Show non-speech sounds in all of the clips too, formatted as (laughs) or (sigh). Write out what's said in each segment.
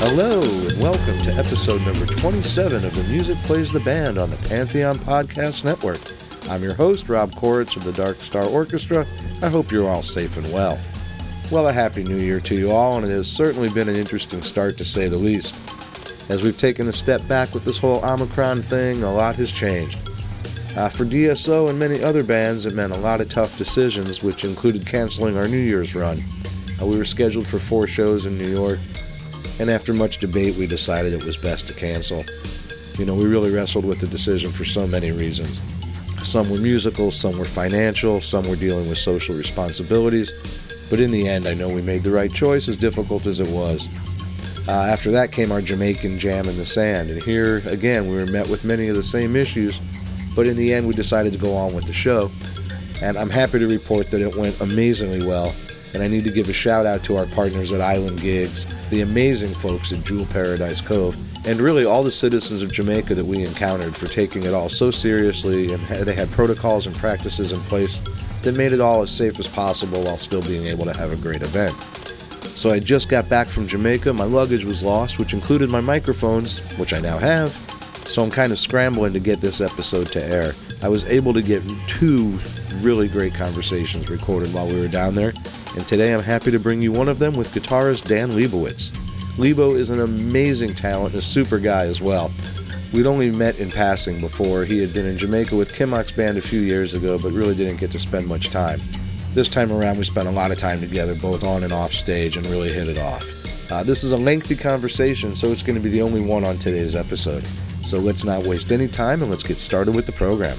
Hello, and welcome to episode number 27 of The Music Plays the Band on the Pantheon Podcast Network. I'm your host, Rob Koritz of the Dark Star Orchestra. I hope you're all safe and well. Well, a happy new year to you all, and it has certainly been an interesting start to say the least. As we've taken a step back with this whole Omicron thing, a lot has changed. Uh, for DSO and many other bands, it meant a lot of tough decisions, which included canceling our New Year's run. Uh, we were scheduled for four shows in New York, and after much debate, we decided it was best to cancel. You know, we really wrestled with the decision for so many reasons. Some were musical, some were financial, some were dealing with social responsibilities, but in the end, I know we made the right choice, as difficult as it was. Uh, after that came our Jamaican Jam in the Sand, and here, again, we were met with many of the same issues, but in the end, we decided to go on with the show. And I'm happy to report that it went amazingly well, and I need to give a shout out to our partners at Island Gigs, the amazing folks at Jewel Paradise Cove, and really all the citizens of Jamaica that we encountered for taking it all so seriously, and they had protocols and practices in place that made it all as safe as possible while still being able to have a great event. So I just got back from Jamaica, my luggage was lost, which included my microphones, which I now have, so I'm kind of scrambling to get this episode to air. I was able to get two really great conversations recorded while we were down there, and today I'm happy to bring you one of them with guitarist Dan Lebowitz. Lebo is an amazing talent and a super guy as well. We'd only met in passing before. He had been in Jamaica with Kimock's band a few years ago, but really didn't get to spend much time. This time around, we spent a lot of time together, both on and off stage, and really hit it off. Uh, this is a lengthy conversation, so it's going to be the only one on today's episode. So let's not waste any time and let's get started with the program.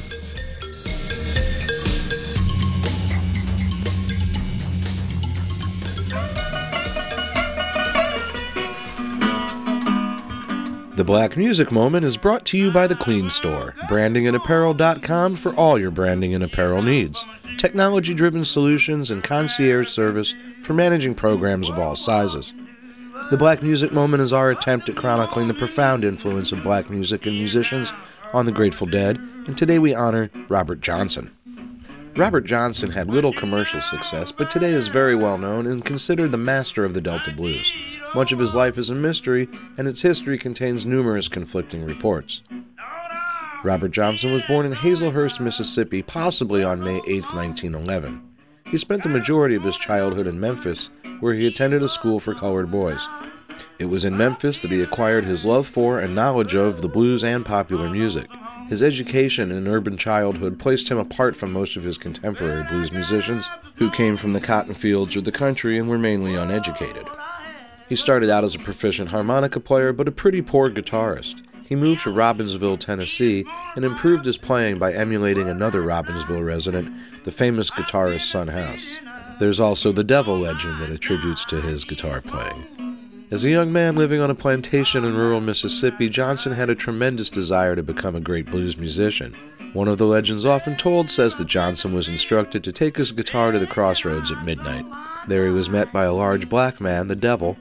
Black Music Moment is brought to you by The Queen Store, brandingandapparel.com for all your branding and apparel needs. Technology driven solutions and concierge service for managing programs of all sizes. The Black Music Moment is our attempt at chronicling the profound influence of black music and musicians on the Grateful Dead, and today we honor Robert Johnson. Robert Johnson had little commercial success, but today is very well known and considered the master of the Delta blues. Much of his life is a mystery, and its history contains numerous conflicting reports. Robert Johnson was born in Hazlehurst, Mississippi, possibly on May 8, 1911. He spent the majority of his childhood in Memphis, where he attended a school for colored boys. It was in Memphis that he acquired his love for and knowledge of the blues and popular music. His education and urban childhood placed him apart from most of his contemporary blues musicians, who came from the cotton fields or the country and were mainly uneducated. He started out as a proficient harmonica player, but a pretty poor guitarist. He moved to Robbinsville, Tennessee, and improved his playing by emulating another Robbinsville resident, the famous guitarist Son House. There's also the Devil legend that attributes to his guitar playing. As a young man living on a plantation in rural Mississippi, Johnson had a tremendous desire to become a great blues musician. One of the legends often told says that Johnson was instructed to take his guitar to the crossroads at midnight. There he was met by a large black man, the Devil,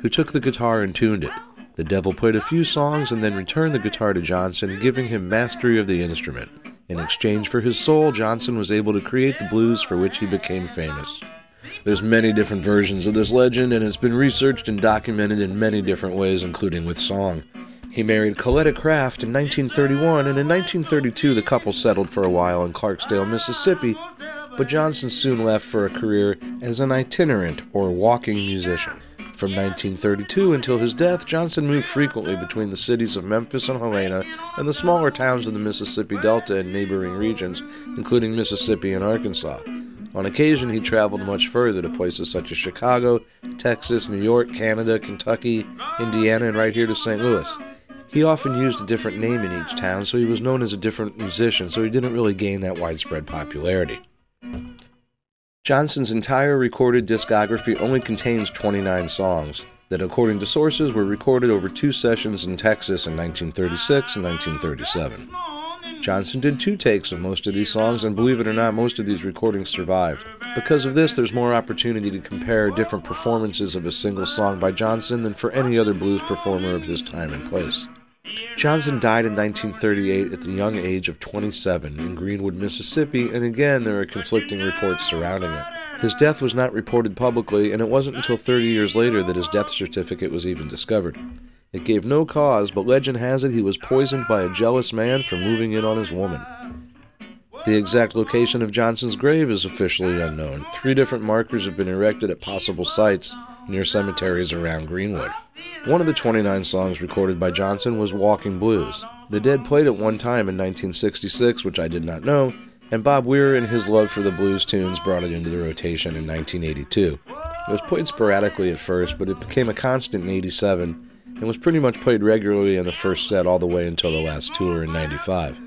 who took the guitar and tuned it. The devil played a few songs and then returned the guitar to Johnson, giving him mastery of the instrument. In exchange for his soul, Johnson was able to create the blues for which he became famous. There's many different versions of this legend, and it's been researched and documented in many different ways, including with song. He married Calletta Craft in 1931, and in 1932 the couple settled for a while in Clarksdale, Mississippi, but Johnson soon left for a career as an itinerant or walking musician. From 1932 until his death, Johnson moved frequently between the cities of Memphis and Helena and the smaller towns of the Mississippi Delta and neighboring regions, including Mississippi and Arkansas. On occasion, he traveled much further to places such as Chicago, Texas, New York, Canada, Kentucky, Indiana, and right here to St. Louis. He often used a different name in each town, so he was known as a different musician, so he didn't really gain that widespread popularity. Johnson's entire recorded discography only contains 29 songs that, according to sources, were recorded over two sessions in Texas in 1936 and 1937. Johnson did two takes of most of these songs, and believe it or not, most of these recordings survived. Because of this, there's more opportunity to compare different performances of a single song by Johnson than for any other blues performer of his time and place. Johnson died in 1938 at the young age of 27 in Greenwood, Mississippi, and again there are conflicting reports surrounding it. His death was not reported publicly, and it wasn't until 30 years later that his death certificate was even discovered. It gave no cause, but legend has it he was poisoned by a jealous man for moving in on his woman. The exact location of Johnson's grave is officially unknown. Three different markers have been erected at possible sites near cemeteries around Greenwood. One of the 29 songs recorded by Johnson was Walking Blues. The Dead played it one time in 1966, which I did not know, and Bob Weir, in his love for the blues tunes, brought it into the rotation in 1982. It was played sporadically at first, but it became a constant in 87 and was pretty much played regularly in the first set all the way until the last tour in 95.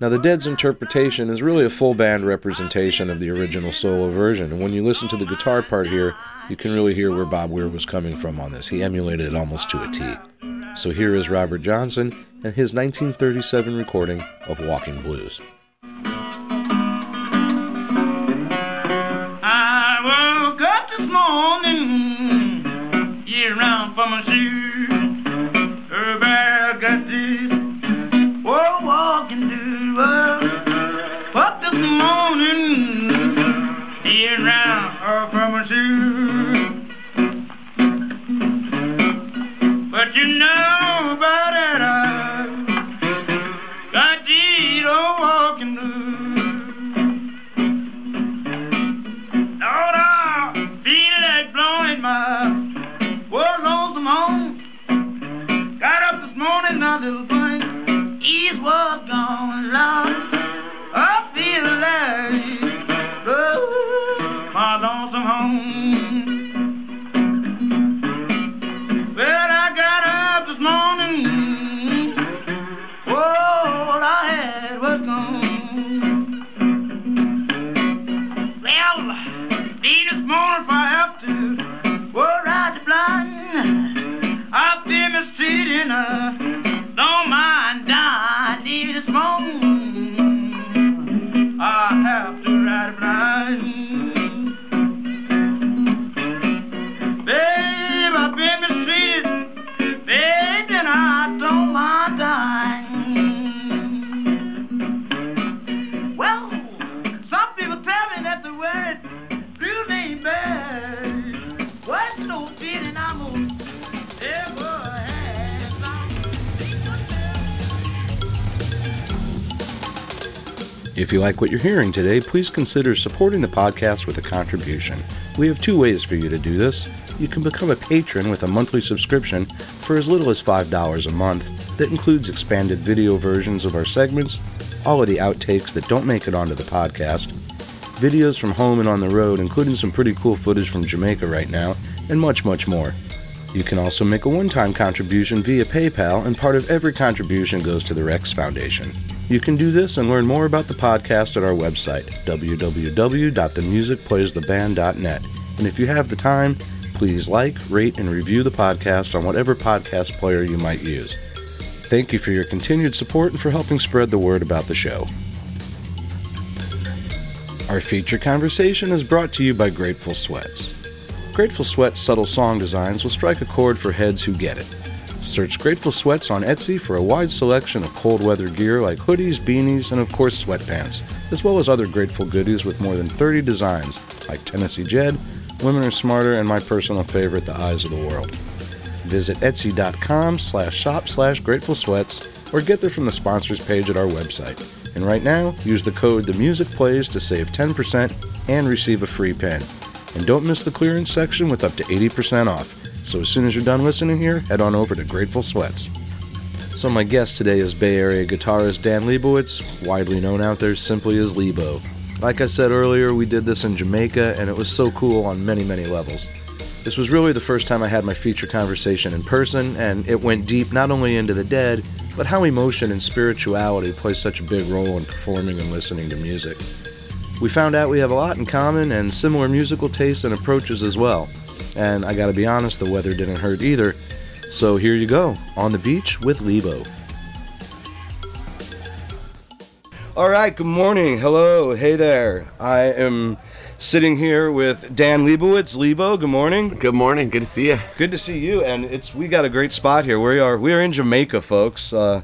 Now, the Dead's interpretation is really a full band representation of the original solo version, and when you listen to the guitar part here, you can really hear where Bob Weir was coming from on this. He emulated it almost to a T. So here is Robert Johnson and his 1937 recording of Walking Blues. I woke up this morning, year round for my shoes. Everybody got this, oh, walking through the Up this morning, year round uh, for my shoes. You know about that, uh, I got old walking blues. Lord, I feel like blowing my poor lonesome home. Got up this morning, my little thing, was gone, Lord. I feel like like what you're hearing today, please consider supporting the podcast with a contribution. We have two ways for you to do this. You can become a patron with a monthly subscription for as little as $5 a month that includes expanded video versions of our segments, all of the outtakes that don't make it onto the podcast, videos from home and on the road, including some pretty cool footage from Jamaica right now, and much, much more. You can also make a one time contribution via PayPal, and part of every contribution goes to the Rex Foundation. You can do this and learn more about the podcast at our website, www.themusicplaystheband.net. And if you have the time, please like, rate, and review the podcast on whatever podcast player you might use. Thank you for your continued support and for helping spread the word about the show. Our feature conversation is brought to you by Grateful Sweats. Grateful Sweat's subtle song designs will strike a chord for heads who get it. Search Grateful Sweats on Etsy for a wide selection of cold weather gear like hoodies, beanies, and of course sweatpants, as well as other Grateful goodies with more than 30 designs like Tennessee Jed, Women Are Smarter, and my personal favorite, The Eyes of the World. Visit etsy.com slash shop slash grateful sweats or get there from the sponsors page at our website. And right now, use the code The Music Plays to save 10% and receive a free pen. And don't miss the clearance section with up to 80% off. So as soon as you're done listening here, head on over to Grateful Sweats. So my guest today is Bay Area guitarist Dan Lebowitz, widely known out there simply as Lebo. Like I said earlier, we did this in Jamaica, and it was so cool on many, many levels. This was really the first time I had my feature conversation in person, and it went deep not only into the dead, but how emotion and spirituality play such a big role in performing and listening to music. We found out we have a lot in common and similar musical tastes and approaches as well. And I gotta be honest, the weather didn't hurt either. So here you go, on the beach with Lebo. All right, good morning. Hello, hey there. I am sitting here with Dan Lebowitz. Lebo, good morning. Good morning. Good to see you. Good to see you. And it's we got a great spot here. We are we are in Jamaica, folks. Uh,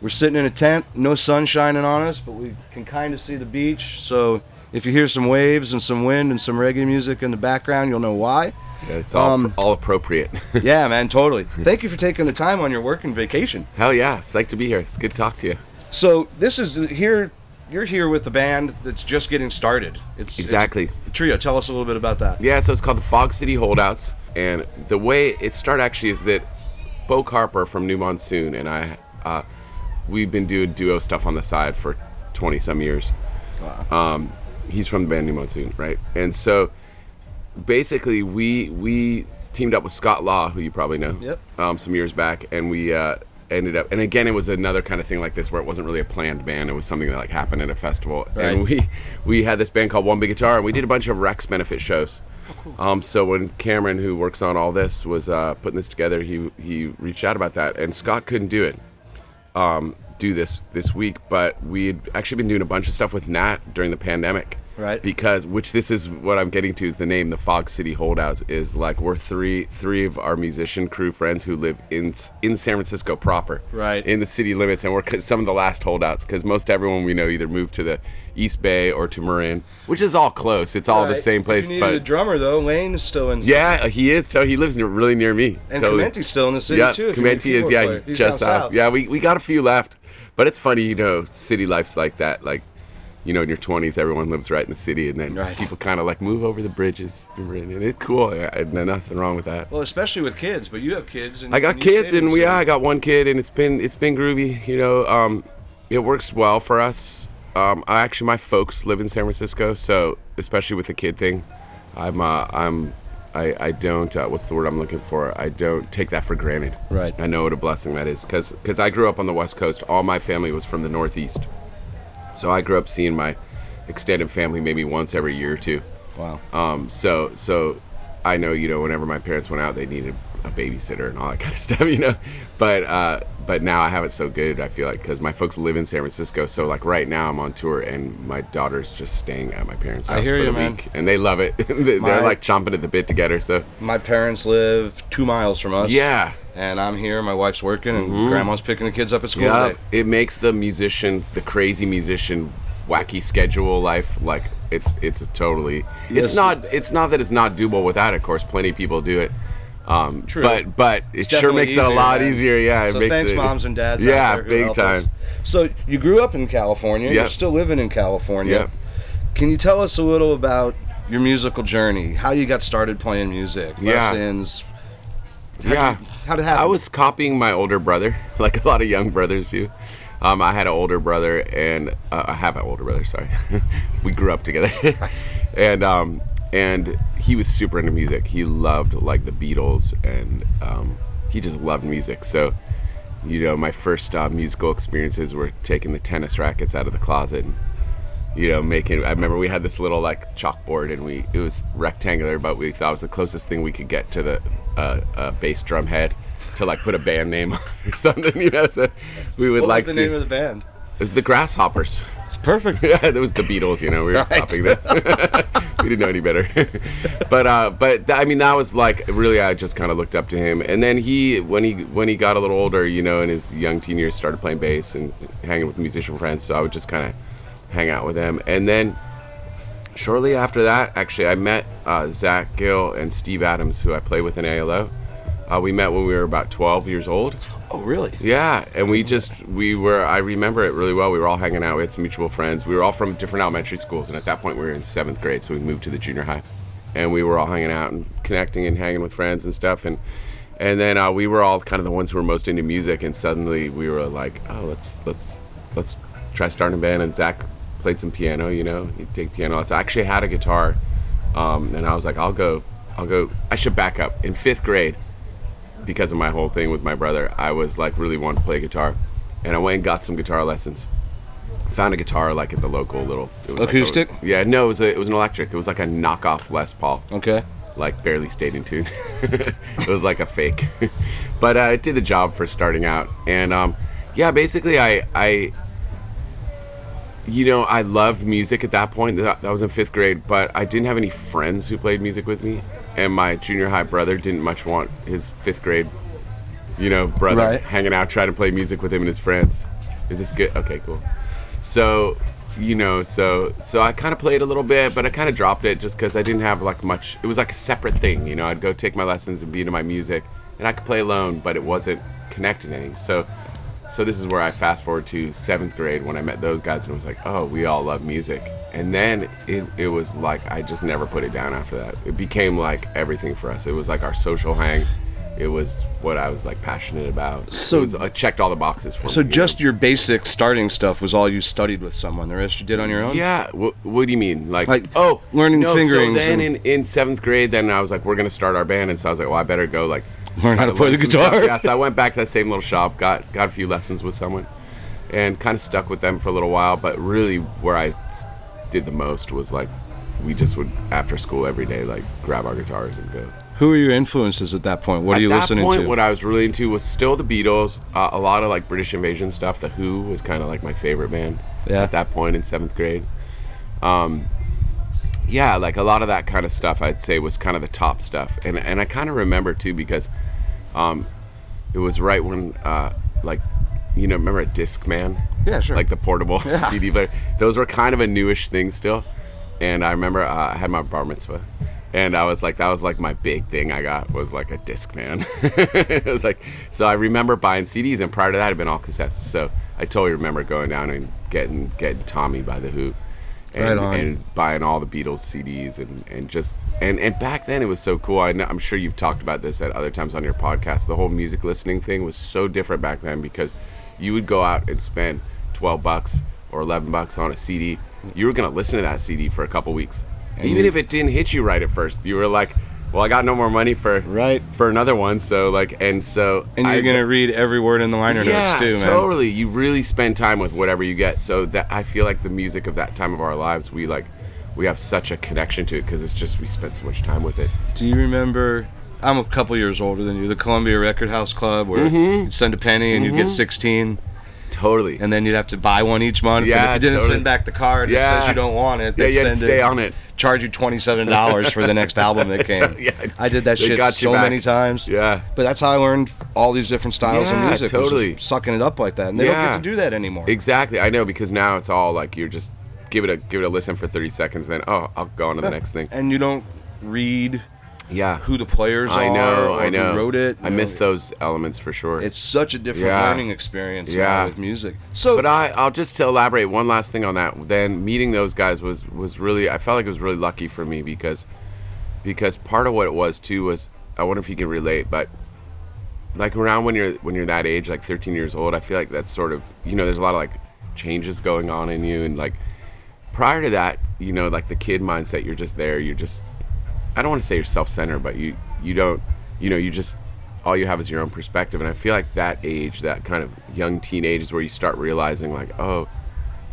we're sitting in a tent, no sun shining on us, but we can kind of see the beach. So if you hear some waves and some wind and some reggae music in the background, you'll know why. Yeah, it's all Um, all appropriate. (laughs) yeah, man, totally. Thank you for taking the time on your working vacation. Hell yeah, it's psyched to be here. It's good to talk to you. So this is here. You're here with the band that's just getting started. It's Exactly. it's trio. Tell us a little bit about that. Yeah, so it's called the Fog City Holdouts, and the way it started actually is that Bo Carper from New Monsoon and I, uh, we've been doing duo stuff on the side for twenty some years. Um, he's from the band New Monsoon, right? And so basically, we we teamed up with Scott Law, who you probably know, Yep. um, some years back, and we uh, ended up. And again, it was another kind of thing like this, where it wasn't really a planned band; it was something that like happened at a festival. Right. And we we had this band called One Big Guitar, and we did a bunch of Rex benefit shows. Um, so when Cameron, who works on all this, was uh, putting this together, he he reached out about that, and Scott couldn't do it um, do this this week, but we had actually been doing a bunch of stuff with Nat during the pandemic. Right. Because which this is what I'm getting to is the name the Fog City Holdouts is like we're three three of our musician crew friends who live in in San Francisco proper. Right. In the city limits and we're some of the last holdouts cuz most everyone we know either moved to the East Bay or to Marin, which is all close. It's all the same place If you needed a drummer though, Lane is still in. yeah, he is. So he lives near, really near me. and totally. Clementi's still in the city Yeah, too. if you need a Clementi is. Yeah, player. he's, just south. Yeah, we, we got a few left, but it's funny, you know, city life's like that. Like, you know, in your twenties, everyone lives right in the city, and then Right. people kind of like move over the bridges, and it's cool. I, nothing wrong with that. Well, especially with kids, but you have kids. And I got kids, and we, yeah, I got one kid, and it's been it's been groovy. You know, um, it works well for us. Um, I actually, my folks live in San Francisco, so especially with the kid thing, I'm uh, I'm I, I don't uh, what's the word I'm looking for? I don't take that for granted. Right. I know what a blessing that is because because I grew up on the West Coast. All my family was from the Northeast, so I grew up seeing my extended family maybe once every year or two. Wow. Um, so so I know you know whenever my parents went out, they needed a babysitter and all that (laughs) kind of stuff, you know. But uh, but now I have it so good. I feel like because my folks live in San Francisco, so like right now I'm on tour and my daughter's just staying at my parents' I house hear for you, the man. week, and they love it. (laughs) They- My- They're like chomping at the bit together. So My parents live two miles from us. yeah. And I'm here. My wife's working, and mm-hmm. grandma's picking the kids up at school Yeah, it makes the musician, the crazy musician, wacky schedule life like it's it's a totally. Yes. It's not it's not that it's not doable without. it. Of course, plenty of people do it. Um, True. But but it It's sure makes it a lot man. easier. Yeah, it so thanks, it, moms and dads. Yeah, out there who big time. us. So you grew up in California. You're still living in California. Yep. Can you tell us a little about your musical journey? How you got started playing music? Yeah. Lessons. Yeah. you- how'd it happen? I was copying my older brother, (laughs) like a lot of young brothers do. Um, I had an older brother, and uh, I have an older brother. Sorry, (laughs) we grew up together, (laughs) and um, and he was super into music. He loved like the Beatles, and um, he just loved music. So, you know, my first uh, musical experiences were taking the tennis rackets out of the closet. And, you know, making. I remember we had this little like chalkboard, and we it was rectangular, but we thought it was the closest thing we could get to the uh, uh, bass drum head to like put a band name (laughs) on or something. You know, so we would what like was the to. name of the band? it was the Grasshoppers. Perfect. (laughs) yeah, it was the Beatles. You know, we were Right. stopping them. (laughs) we didn't know any better. (laughs) but uh, but th- I mean, that was like really. I just kind of looked up to him, and then he when he when he got a little older, you know, in his young teen years, started playing bass and hanging with musician friends. So I would just kind of hang out with them, and then shortly after that, actually, I met uh, Zach Gill and Steve Adams, who I play with in ALO. Uh, we met when we were about 12 years old. Oh, really? Yeah, and we just we were. I remember it really well. We were all hanging out. We had some mutual friends. We were all from different elementary schools, and at that point, we were in seventh grade, so we moved to the junior high, and we were all hanging out and connecting and hanging with friends and stuff. And and then uh, we were all kind of the ones who were most into music. And suddenly, we were like, oh, let's let's let's try starting a band. And Zach played some piano. You know, he'd take piano lessons. I actually had a guitar, um, and I was like, I'll go. I'll go. I should back up. In fifth grade, because of my whole thing with my brother, I was like really wanting to play guitar, and I went and got some guitar lessons. Found a guitar like at the local little it was like a- Acoustic? yeah, no, it was a, it was an electric. It was like a knockoff Les Paul, Okay. like barely stayed in tune. (laughs) it was like a fake, (laughs) but uh, it did the job for starting out. And um, yeah, basically, I I you know I loved music at that point. That, that was in fifth grade, but I didn't have any friends who played music with me, and my junior high brother didn't much want his fifth grade, you know, brother Right. hanging out trying to play music with him and his friends. Is this good? Okay, cool. So you know, so so I kind of played a little bit, but I kind of dropped it just because I didn't have like much. It was like a separate thing, you know. I'd go take my lessons and be into my music, and I could play alone, but it wasn't connecting any. So, so this is where I fast forward to seventh grade when I met those guys, and it was like, oh, we all love music. And then it, it was like I just never put it down after that. It became like everything for us. It was like our social hang. It was what I was like passionate about. So- it was, I checked all the boxes for So me. you know? just your basic starting stuff was all you studied with someone. The rest you did on your own. Yeah. What, what do you mean? Like, Like, oh, learning no, fingerings So then in, in seventh grade, then I was like, we're gonna start our band, and so I was like, well, I better go like Learn how to play the guitar. Yeah. So I went back to that same little shop, got got a few lessons with someone, and kind of stuck with them for a little while. But really, where I did the most was like, we just would after school every day, like grab our guitars and go. Who are your influences at that point? What At are you listening point, to? what I was really into was still the Beatles. Uh, a lot of like British Invasion stuff. The Who was kind of like my favorite band Yeah. at that point in seventh grade. Um, yeah, like a lot of that kind of stuff, I'd say was kind of the top stuff, and and I kind of remember too because, um, it was right when uh, like, you know, remember a Discman? Yeah, sure. Like the portable Yeah. (laughs) CD player. Those were kind of a newish thing still, and I remember uh, I had my bar mitzvah. And I was like, that was like my big thing I got was like a Discman. (laughs) it was like, so I remember buying CDs, and prior to that, it had been all cassettes. So I totally remember going down and getting getting Tommy by the Who, and, Right and buying all the Beatles CDs, and, and just and and back then it was so cool. I know, I'm sure you've talked about this at other times on your podcast. The whole music listening thing was so different back then because you would go out and spend 12 bucks or 11 bucks on a CD. You were gonna listen to that CD for a couple weeks, even if it didn't hit you right at first. You were like, well, I got no more money for Right. for another one, so like, and so and you're I- gonna read every word in the liner yeah, notes too, man. totally. You really spend time with whatever you get. So that I feel like the music of that time of our lives, we like, we have such a connection to it because it's just we spent so much time with it. Do you remember? I'm a couple years older than you. The Columbia Record House Club, where Mm-hmm. you'd send a penny and you'd get 16, Totally. and then you'd have to buy one each month. and Yeah, if you didn't totally. send back the card that says you don't want it, Yeah, had to send stay on it. Charge you twenty seven dollars for the next (laughs) album that came. Yeah. I did that shit so back. many times. Yeah. But that's how I learned all these different styles Yeah, of music. totally. just sucking it up like that, and they don't get to do that anymore. Exactly. I know because now it's all like you're just give it a give it a listen for 30 seconds, then oh, I'll go on to the next thing. And you don't read Yeah. who the players I are know. or I know. who wrote it. I miss those elements for sure. It's such a different Yeah. learning experience Yeah. now with music. So, But I, I'll just to elaborate one last thing on that. Then meeting those guys was was really I felt like it was really lucky for me because because part of what it was too was I wonder if you can relate, but like around when you're when you're that age, like 13 years old, I feel like that's sort of you know there's a lot of like changes going on in you and like prior to that, you know, like the kid mindset, you're just there, you're just I don't want to say you're self-centered, but you you don't you know you just all you have is your own perspective, and I feel like that age, that kind of young teenage, is where you start realizing like, oh,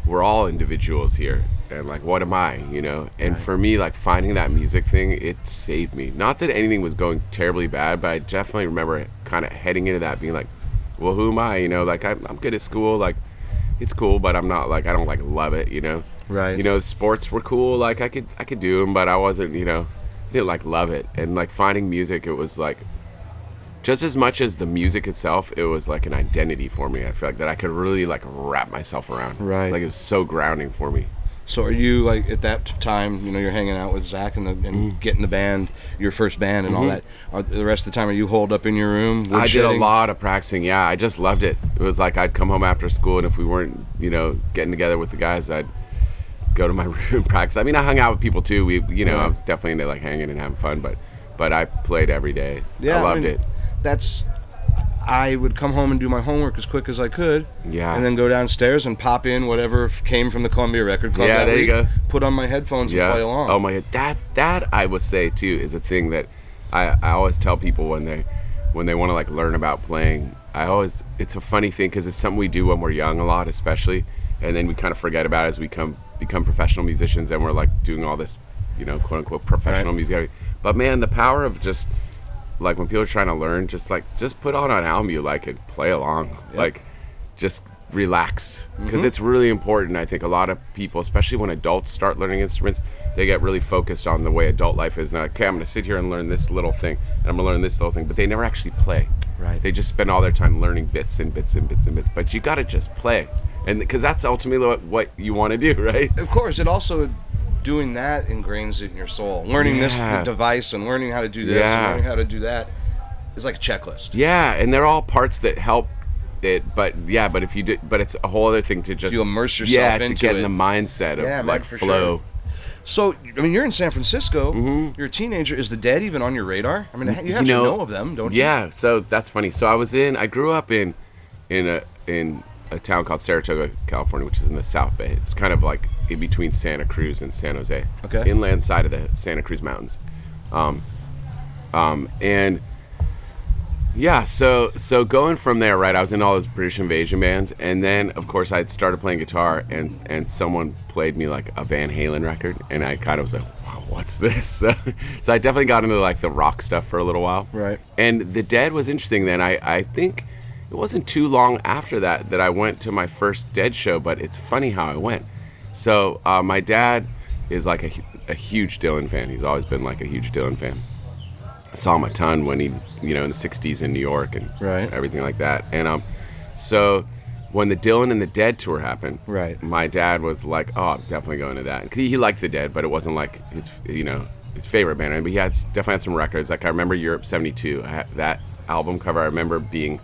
we're all individuals here, and like, what am I, you know? And for me, like finding that music thing, it saved me. Not that anything was going terribly bad, but I definitely remember kind of heading into that being like, well, who am I? You know, like I'm, I'm good at school, like it's cool, but I'm not like I don't like love it, you know. Right. You know, sports were cool. Like I could I could do them, but I wasn't, you know, didn't like love it. And like finding music, it was like just as much as the music itself, it was like an identity for me. I feel like that I could really like wrap myself around. Right. Like it was so grounding for me. So are you like at that time? You know, you're hanging out with Zach and, the, and Mm-hmm. getting the band, your first band, and all that. Are the rest of the time are you holed up in your room? I did a lot of practicing. Yeah, I just loved it. It was like I'd come home after school, and if we weren't, you know, getting together with the guys, I'd go to my (laughs) room and practice. I mean, I hung out with people too. We, you know, I was definitely into like hanging and having fun, but but I played every day. Yeah, I loved mean, it. That's. I would come home and do my homework as quick as I could. Yeah. And then go downstairs and pop in whatever came from the Columbia Record Club. Yeah, there you go. Put on my headphones and play along. Oh my god, that that I would say too is a thing that I I always tell people when they when they want to like learn about playing. I always it's a funny thing because it's something we do when we're young a lot, especially, and then we kind of forget about it as we come become professional musicians and we're like doing all this, you know, quote unquote professional Right. music. But man, the power of just like when people are trying to learn, just like just put on an album you like and play along, like just relax because Mm-hmm. it's really important. I think a lot of people, especially when adults start learning instruments, they get really focused on the way adult life is. Now, okay, I'm going to sit here and learn this little thing, and I'm going to learn this little thing, but they never actually play. Right. They just spend all their time learning bits and bits and bits and bits. But you got to just play, and because that's ultimately what, what you want to do, right? Of course, it also doing that ingrains it in your soul. Learning this Yeah. device and learning how to do this Yeah. and learning how to do that is like a checklist. Yeah, and they're all parts that help it. But yeah, but if you do, but it's a whole other thing to just You immerse yourself yeah, to get it. in the mindset of Yeah, like flow. sure. So, I mean, you're in San Francisco. Mm-hmm. You're a teenager. Is the Dead even on your radar? I mean, you have to know of them, don't you? Yeah, so that's funny. So I was in. I grew up in, in a in a town called Saratoga, California, which is in the South Bay. It's kind of like in between Santa Cruz and San Jose. Okay. Inland side of the Santa Cruz Mountains, um, um, and yeah, so so going from there, right? I was in all those British invasion bands, and then of course I'd started playing guitar, and and someone played me like a Van Halen record, and I kind of was like, wow, what's this? (laughs) so I definitely got into like the rock stuff for a little while. Right. And the Dead was interesting. Then I I think it wasn't too long after that that I went to my first Dead show, but it's funny how I went. So uh, my dad is like a, a huge Dylan fan. He's always been like a huge Dylan fan. I saw him a ton when he was, you know, in the '60s in New York and Right. everything like that. And um, so when the Dylan and the Dead tour happened, Right. my dad was like, "Oh, I'm definitely going to that." He, he liked the Dead, but it wasn't like his, you know, his favorite band. But he had definitely had some records. Like I remember Europe '72. I that album cover. I remember being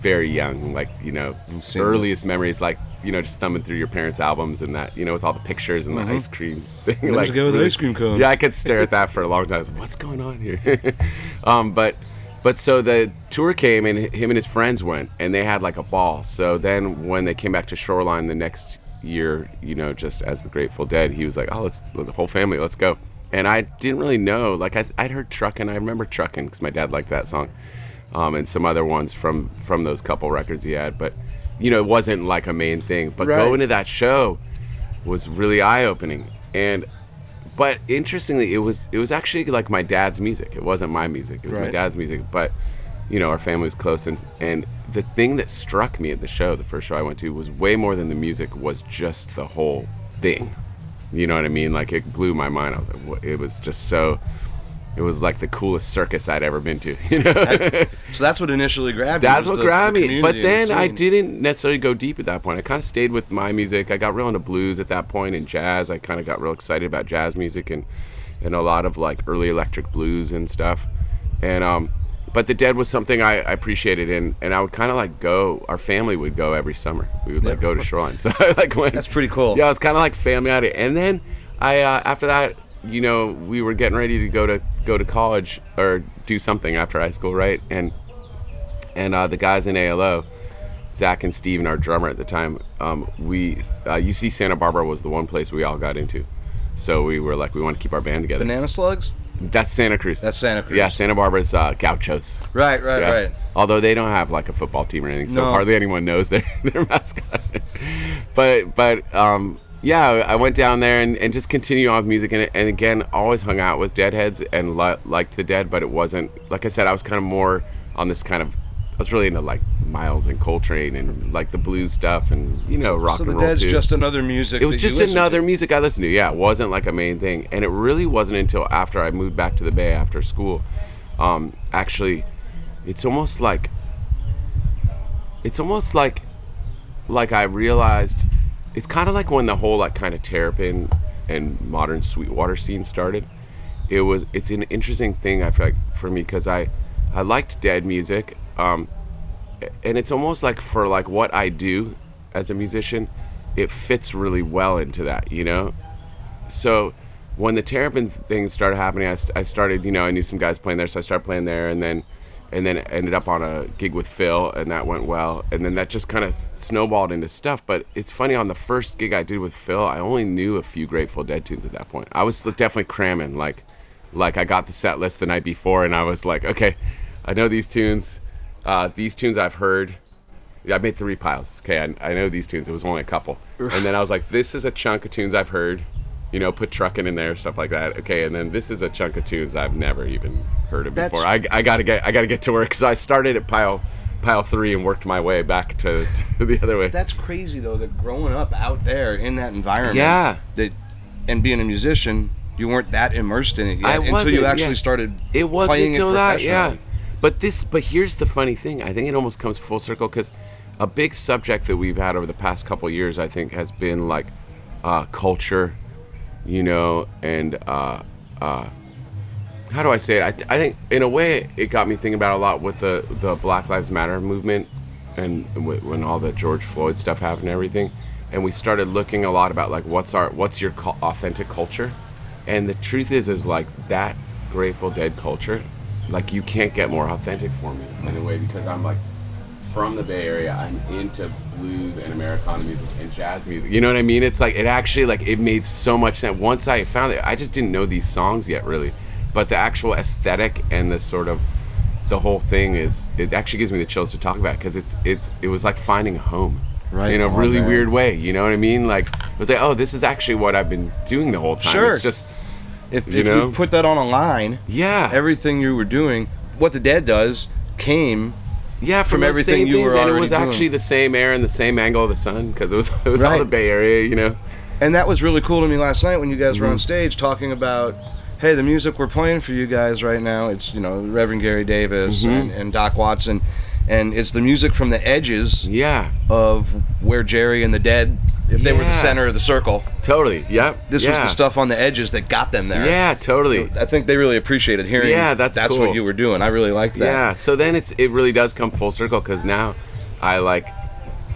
very young, like you know, earliest memories, like you know, just thumbing through your parents' albums and that, you know, with all the pictures and the ice cream (laughs) thing. There's like guy with an ice cream cone. Yeah, I could stare at that for a long time. I was like, What's going on here? (laughs) um, but but so the tour came and him and his friends went and they had like a ball. So then when they came back to Shoreline the next year, you know, just as the Grateful Dead, he was like, "Oh, let's the whole family, let's go." And I didn't really know. Like I, I'd heard Truckin'. I remember Truckin' because my dad liked that song, um, and some other ones from from those couple records he had. But you know, it wasn't like a main thing. But Right. going to that show was really eye opening. And but interestingly, it was it was actually like my dad's music. It wasn't my music. It was my dad's music. But you know, our family was close, and and the thing that struck me at the show, the first show I went to, was way more than the music. Was just the whole thing. You know what I mean? Like it blew my mind. I was like, what- It was just so. It was like the coolest circus I'd ever been to. (laughs) You know. So that's what initially grabbed. That's what the- grabbed the me. But the then I didn't necessarily go deep at that point. I kind of stayed with my music. I got real into blues at that point and jazz. I kind of got real excited about jazz music and and a lot of like early electric blues and stuff. And um, but the Dead was something I, I appreciated and and I would kind of like go. Our family would go every summer. We would like go to Shoreline. (laughs) So I like went. That's pretty cool. Yeah, it was kind of like family out And then I uh, after that, you know, we were getting ready to go to go to college or do something after high school, right? And and uh, the guys in ALO, Zach and Steve, and our drummer at the time, um, we uh, UC Santa Barbara was the one place we all got into. So we were like, we want to keep our band together. Banana slugs? That's Santa Cruz. That's Santa Cruz. Yeah, Santa Barbara's uh, Gauchos. Right, right, Yeah. right. Although they don't have like a football team or anything, so No. hardly anyone knows their (laughs) their mascot. but but um, yeah, I went down there and, and just continued on with music, and, and again, always hung out with Deadheads and li- liked the Dead, but it wasn't like I said, I was kind of more on this kind of. I was really into like Miles and Coltrane and like the blues stuff and you know rock So and roll So, Dead's too just another music. it was just another to. music I listened to. Yeah, it wasn't like a main thing, and it really wasn't until after I moved back to the Bay after school. Um, actually, it's almost like it's almost like like I realized it's kind of like when the whole like kind of terrapin and modern Sweetwater scene started. It was it's an interesting thing I feel like for me because I I liked dead music, um, and it's almost like for like what I do as a musician, it fits really well into that, you know. So when the Terrapin thing started happening, I, I started, you know, I knew some guys playing there, so I started playing there, and then and then ended up on a gig with Phil, and that went well, and then that just kind of snowballed into stuff. But it's funny on the first gig I did with Phil, I only knew a few Grateful Dead tunes at that point. I was definitely cramming, like, like I got the set list the night before, and I was like, okay, I know these tunes, uh, these tunes I've heard. I made three piles. Okay, I, I know these tunes. It was only a couple, and then I was like, this is a chunk of tunes I've heard you know, put Truckin' in there, stuff like that. Okay, and then this is a chunk of tunes I've never even heard of That's- before. I, I gotta get I gotta get to work because I started at pile pile three and worked my way back to, (laughs) to the other way. That's crazy though. That growing up out there in that environment, Yeah. that and being a musician, you weren't that immersed in it yet I until you actually yeah. started. it wasn't playing until it that, yeah. But this, but here's the funny thing. I think it almost comes full circle because a big subject that we've had over the past couple years, I think, has been like uh, culture, you know, and uh, uh, how do I say it? I, th- I think in a way it got me thinking about a lot with the the Black Lives Matter movement and w- when all the George Floyd stuff happened and everything, and we started looking a lot about like what's our what's your cu- authentic culture, and the truth is is like that Grateful Dead culture, like you can't get more authentic for me in a way because I'm like from the Bay Area. I'm into blues and Americana music and jazz music. You know what I mean? It's like it actually like it made so much sense. Once I found it, I just didn't know these songs yet really, but the actual aesthetic and the sort of the whole thing is it actually gives me the chills to talk about because it's it's it was like finding a home. Right In a really weird way, you know what I mean? Like it was like, oh, this is actually what I've been doing the whole time. Sure. It's just If You if you put that on a line, yeah, everything you were doing, what the dead does, came Yeah, from those everything you things, were and it was doing. actually the same air and the same angle of the sun because it was (laughs) it was all Right. the Bay Area, you know. And that was really cool to me last night when you guys were Mm-hmm. on stage talking about, hey, the music we're playing for you guys right now, it's, you know, Reverend Gary Davis Mm-hmm. and, and Doc Watson. And it's the music from the edges Yeah, of where Jerry and the Dead, if they were the Yeah. center of the circle, totally. Yep. this yeah. was the stuff on the edges that got them there. Yeah, totally. I think they really appreciated hearing Yeah, that's that's cool. what you were doing. I really liked that. Yeah. So then it's it really does come full circle because now I like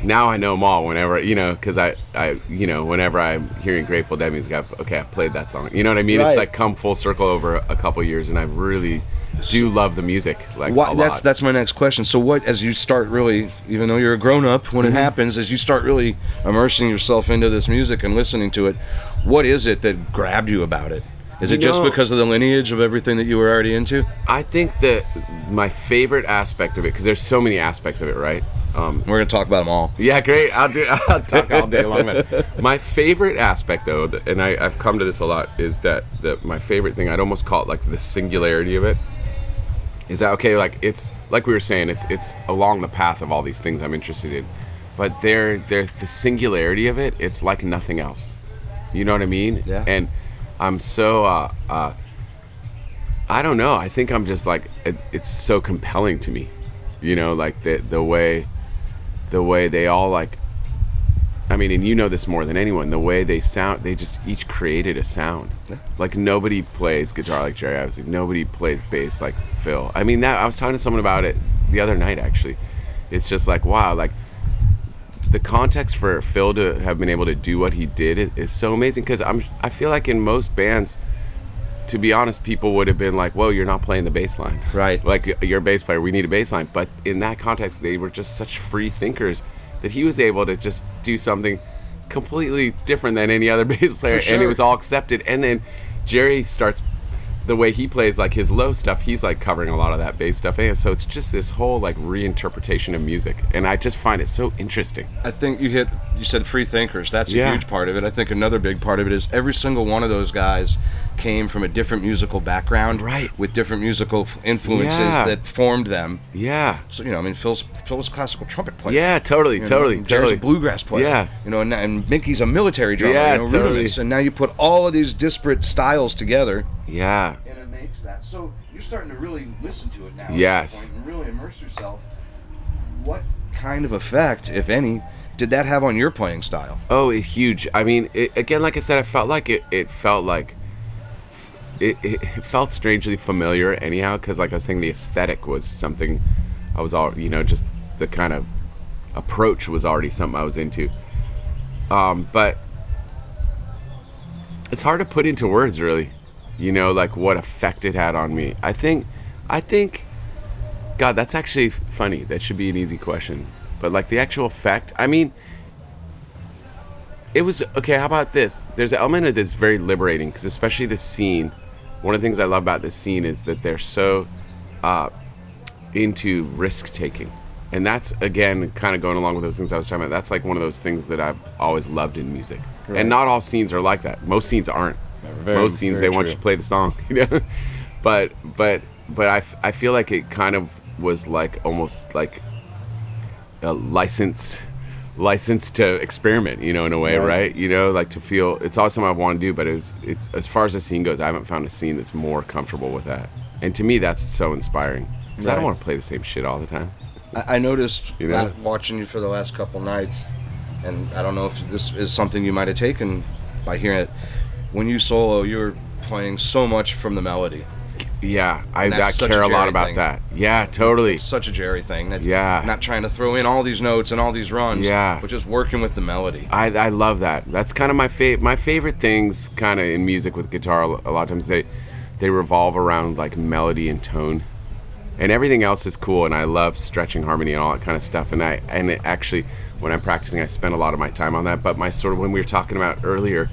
now I know them all whenever you know because I I you know whenever I'm hearing Grateful Dead music I've okay I played that song you know what I mean Right. it's like come full circle over a couple years and I've really do you love the music like Why, that's that's my next question. So what as you start really even though you're a grown up when Mm-hmm. it happens as you start really immersing yourself into this music and listening to it, what is it that grabbed you about it? Is You it just know- because of the lineage of everything that you were already into? I think that my favorite aspect of it because there's so many aspects of it right um, We're going to talk about them all. Yeah, great. I'll do. (laughs) I'll talk all day long. Man. (laughs) My favorite aspect, though, and I, I've come to this a lot, is that the my favorite thing. I'd almost call it like the singularity of it. Is that okay? Like it's like we were saying, it's it's along the path of all these things I'm interested in, but they're they're the singularity of it. It's like nothing else. You know what I mean? Yeah. And I'm so uh, uh, I don't know. I think I'm just like it, it's so compelling to me. You know, like the the way the way they all like I mean, and you know this more than anyone. The way they sound, they just each created a sound. Like nobody plays guitar like Jerry Ivesy. Nobody plays bass like Phil. I mean, that I was talking to someone about it the other night. Actually, it's just like wow, like the context for Phil to have been able to do what he did is, is so amazing. Because I'm, I feel like in most bands, to be honest, people would have been like, "Whoa, you're not playing the bass line." Right. Like you're a bass player, we need a bass line. But in that context, they were just such free thinkers that he was able to just do something completely different than any other (laughs) bass player, and it was all accepted. And then Jerry starts the way he plays like his low stuff. He's like covering a lot of that bass stuff, and so it's just this whole like reinterpretation of music, and I just find it so interesting. I think you hit. You said free thinkers. That's a Yeah. huge part of it. I think another big part of it is every single one of those guys came from a different musical background, Right. With different musical influences Yeah. that formed them. Yeah. So you know, I mean, Phil's Phil's a classical trumpet player. Yeah, totally, You know, totally, Jerry's totally. a bluegrass player. Yeah. You know, and, and Mickey's a military drummer. Yeah, you know, totally. rudiments. And now you put all of these disparate styles together. Yeah. And it makes that. So you're starting to really listen to it now. Yes. And really immerse yourself. What kind of effect, if any, did that have on your playing style? Oh, huge. I mean, it, again, like I said, I felt like it. It felt like it, it felt strangely familiar, anyhow. Because, like I was saying, the aesthetic was something I was all, you know, just the kind of approach was already something I was into. Um, but it's hard to put into words, really. You know, like what effect it had on me. I think, I think, God, that's actually funny. That should be an easy question. But like the actual effect, I mean, it was okay. How about this? There's an element of that's very liberating because, especially the scene. One of the things I love about this scene is that they're so uh, into risk taking, and that's again kind of going along with those things I was talking about. That's like one of those things that I've always loved in music, and not all scenes are like that. Most scenes aren't. Very- Most scenes they want you to play the song, (laughs) you know. but but but I, f- I feel like it kind of was like almost like a license license to experiment you know in a way Right. right, you know like to feel it's always something i want to do but it was it's as far as the scene goes i haven't found a scene that's more comfortable with that and to me that's so inspiring because i don't want to play the same shit all the time I, I noticed You know? watching you for the last couple nights, and I don't know if this is something you might have taken by hearing it. When you solo, you're playing so much from the melody. Yeah i, I care a a lot about thing. that yeah totally Such a Jerry thing. That Yeah. Not trying to throw in all these notes and all these runs. Yeah. But just working with the melody. I, I love that. That's kind of my favorite. My favorite things, kind of in music with guitar. A lot of times they they revolve around like melody and tone, and everything else is cool. And I love stretching harmony and all that kind of stuff. And I and it actually, when I'm practicing, I spend a lot of my time on that. But my sort of when we were talking about earlier,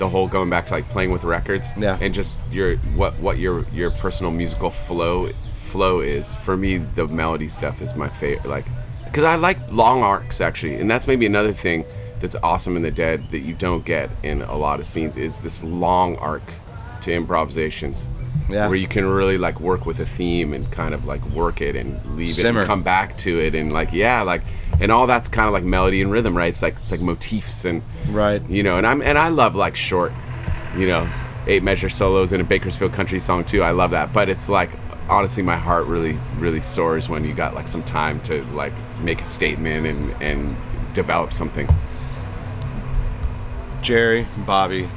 the whole going back to like playing with records, Yeah. and just your what what your your personal musical flow flow is. For me, the melody stuff is my favorite. Like because I like long arcs actually, and that's maybe another thing that's awesome in the Dead that you don't get in a lot of scenes is this long arc to improvisations. Yeah. Where you can really like work with a theme and kind of like work it and leave it and come back to it and like yeah like and all that's kind of like melody and rhythm right it's like it's like motifs and Right. you know and I'm and I love like short you know eight measure solos in a Bakersfield country song too I love that but it's like honestly my heart really really soars when you got like some time to like make a statement and and develop something Jerry, Bobby,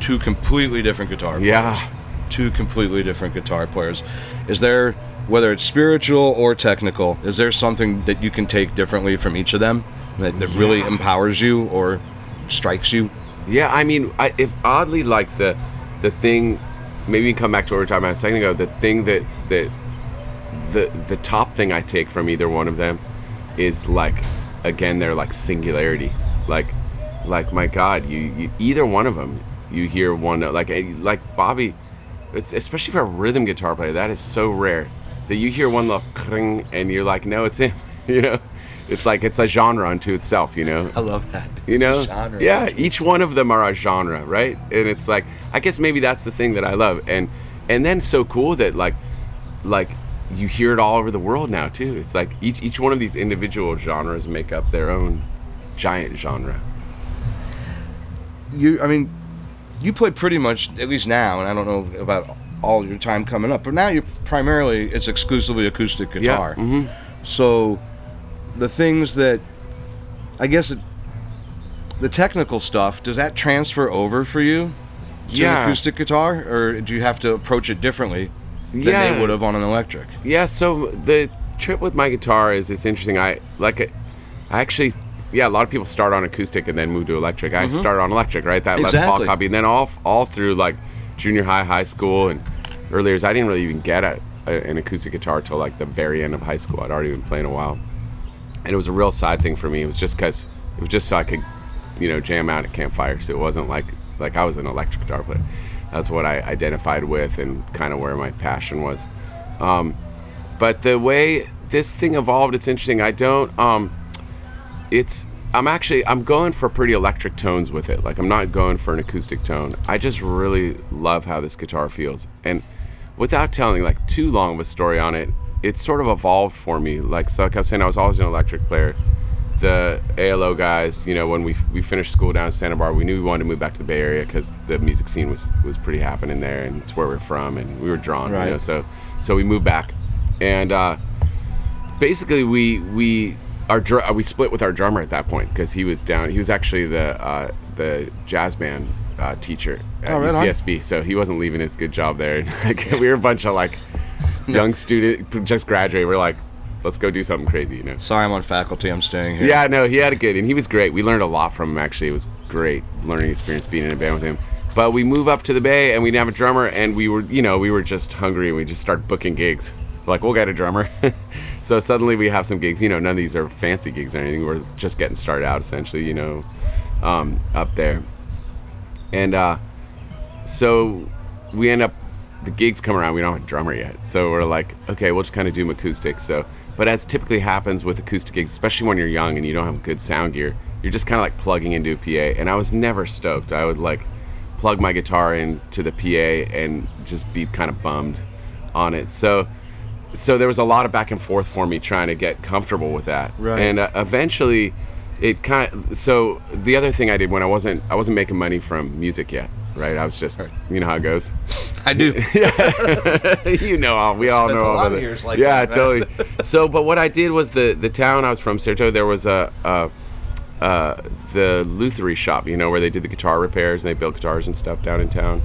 two completely different guitar players. yeah Two completely different guitar players. Is there, whether it's spiritual or technical, is there something that you can take differently from each of them that, that really empowers you or strikes you? Yeah, I mean, I, if oddly like the the thing, maybe we can come back to what we were talking about a second ago. The thing that that the the top thing I take from either one of them is like again they're like singularity. Like like my God, you, you either one of them you hear one like eh, like Bobby, especially for a rhythm guitar player, that is so rare that you hear one little kring and you're like, no, it's him. (laughs) you know, it's like it's a genre unto itself. You know, I love that. you It's a know genre. yeah each one of them are a genre right and it's like i guess maybe that's the thing that i love and and then so cool that like like you hear it all over the world now too it's like each each one of these individual genres make up their own giant genre you i mean you play pretty much at least now and i don't know about all your time coming up but now you're primarily it's exclusively acoustic guitar mhm. so the things that i guess it, the technical stuff does that transfer over for you to Yeah. an acoustic guitar or do you have to approach it differently than Yeah. they would have on an electric Yeah, so the trip with my guitar is it's interesting. I like it. I actually, yeah, a lot of people start on acoustic and then move to electric. I started on electric, right? That Les Paul copy, and then all all through like junior high, high school, and earlier I didn't really even get a, a, an acoustic guitar till like the very end of high school. I'd already been playing a while, and it was a real side thing for me. It was just because it was just so I could, you know, jam out at campfires. It wasn't like like I was an electric guitar player. That's what I identified with and kind of where my passion was. Um, but the way this thing evolved, it's interesting. I don't. Um, it's. I'm actually. I'm going for pretty electric tones with it. Like I'm not going for an acoustic tone. I just really love how this guitar feels. And without telling like too long of a story on it, it sort of evolved for me. Like so, like I was saying, I was always an electric player. The ALO guys, you know, when we we finished school down in Santa Barbara, we knew we wanted to move back to the Bay Area because the music scene was was pretty happening there, and it's where we're from, and we were drawn, Right. you know. So so we moved back, and uh, basically we we our dr- uh, we split with our drummer at that point because he was down. He was actually the uh, the jazz band uh, teacher at Oh, right on. UCSB, so he wasn't leaving his good job there. (laughs) like, we were a bunch of like (laughs) young student, just graduated. We're like, let's go do something crazy, you know. Sorry, I'm on faculty. I'm staying here. Yeah, no, he had a good, and he was great. We learned a lot from him. Actually, it was great learning experience being in a band with him. But we move up to the Bay, and we didn't have a drummer, and we were, you know, we were just hungry, and we just started booking gigs. Like, we'll get a drummer. (laughs) so suddenly we have some gigs. You know, none of these are fancy gigs or anything. We're just getting started out, essentially. You know, um, up there, and uh, so we end up the gigs come around we don't have a drummer yet so we're like okay we'll just kind of do acoustic so but as typically happens with acoustic gigs especially when you're young and you don't have good sound gear you're just kind of like plugging into a pa and i was never stoked i would like plug my guitar into the pa and just be kind of bummed on it so so there was a lot of back and forth for me trying to get comfortable with that. Right. and uh, eventually it kind of so the other thing i did when i wasn't i wasn't making money from music yet right? I was just you know how it goes. I do. (laughs) (laughs) you know all we all know a all of it. like yeah that, totally. (laughs) So but what i did was the the town i was from Saratoga, there was a, a uh, the luthery shop you know where they did the guitar repairs and they built guitars and stuff down in town.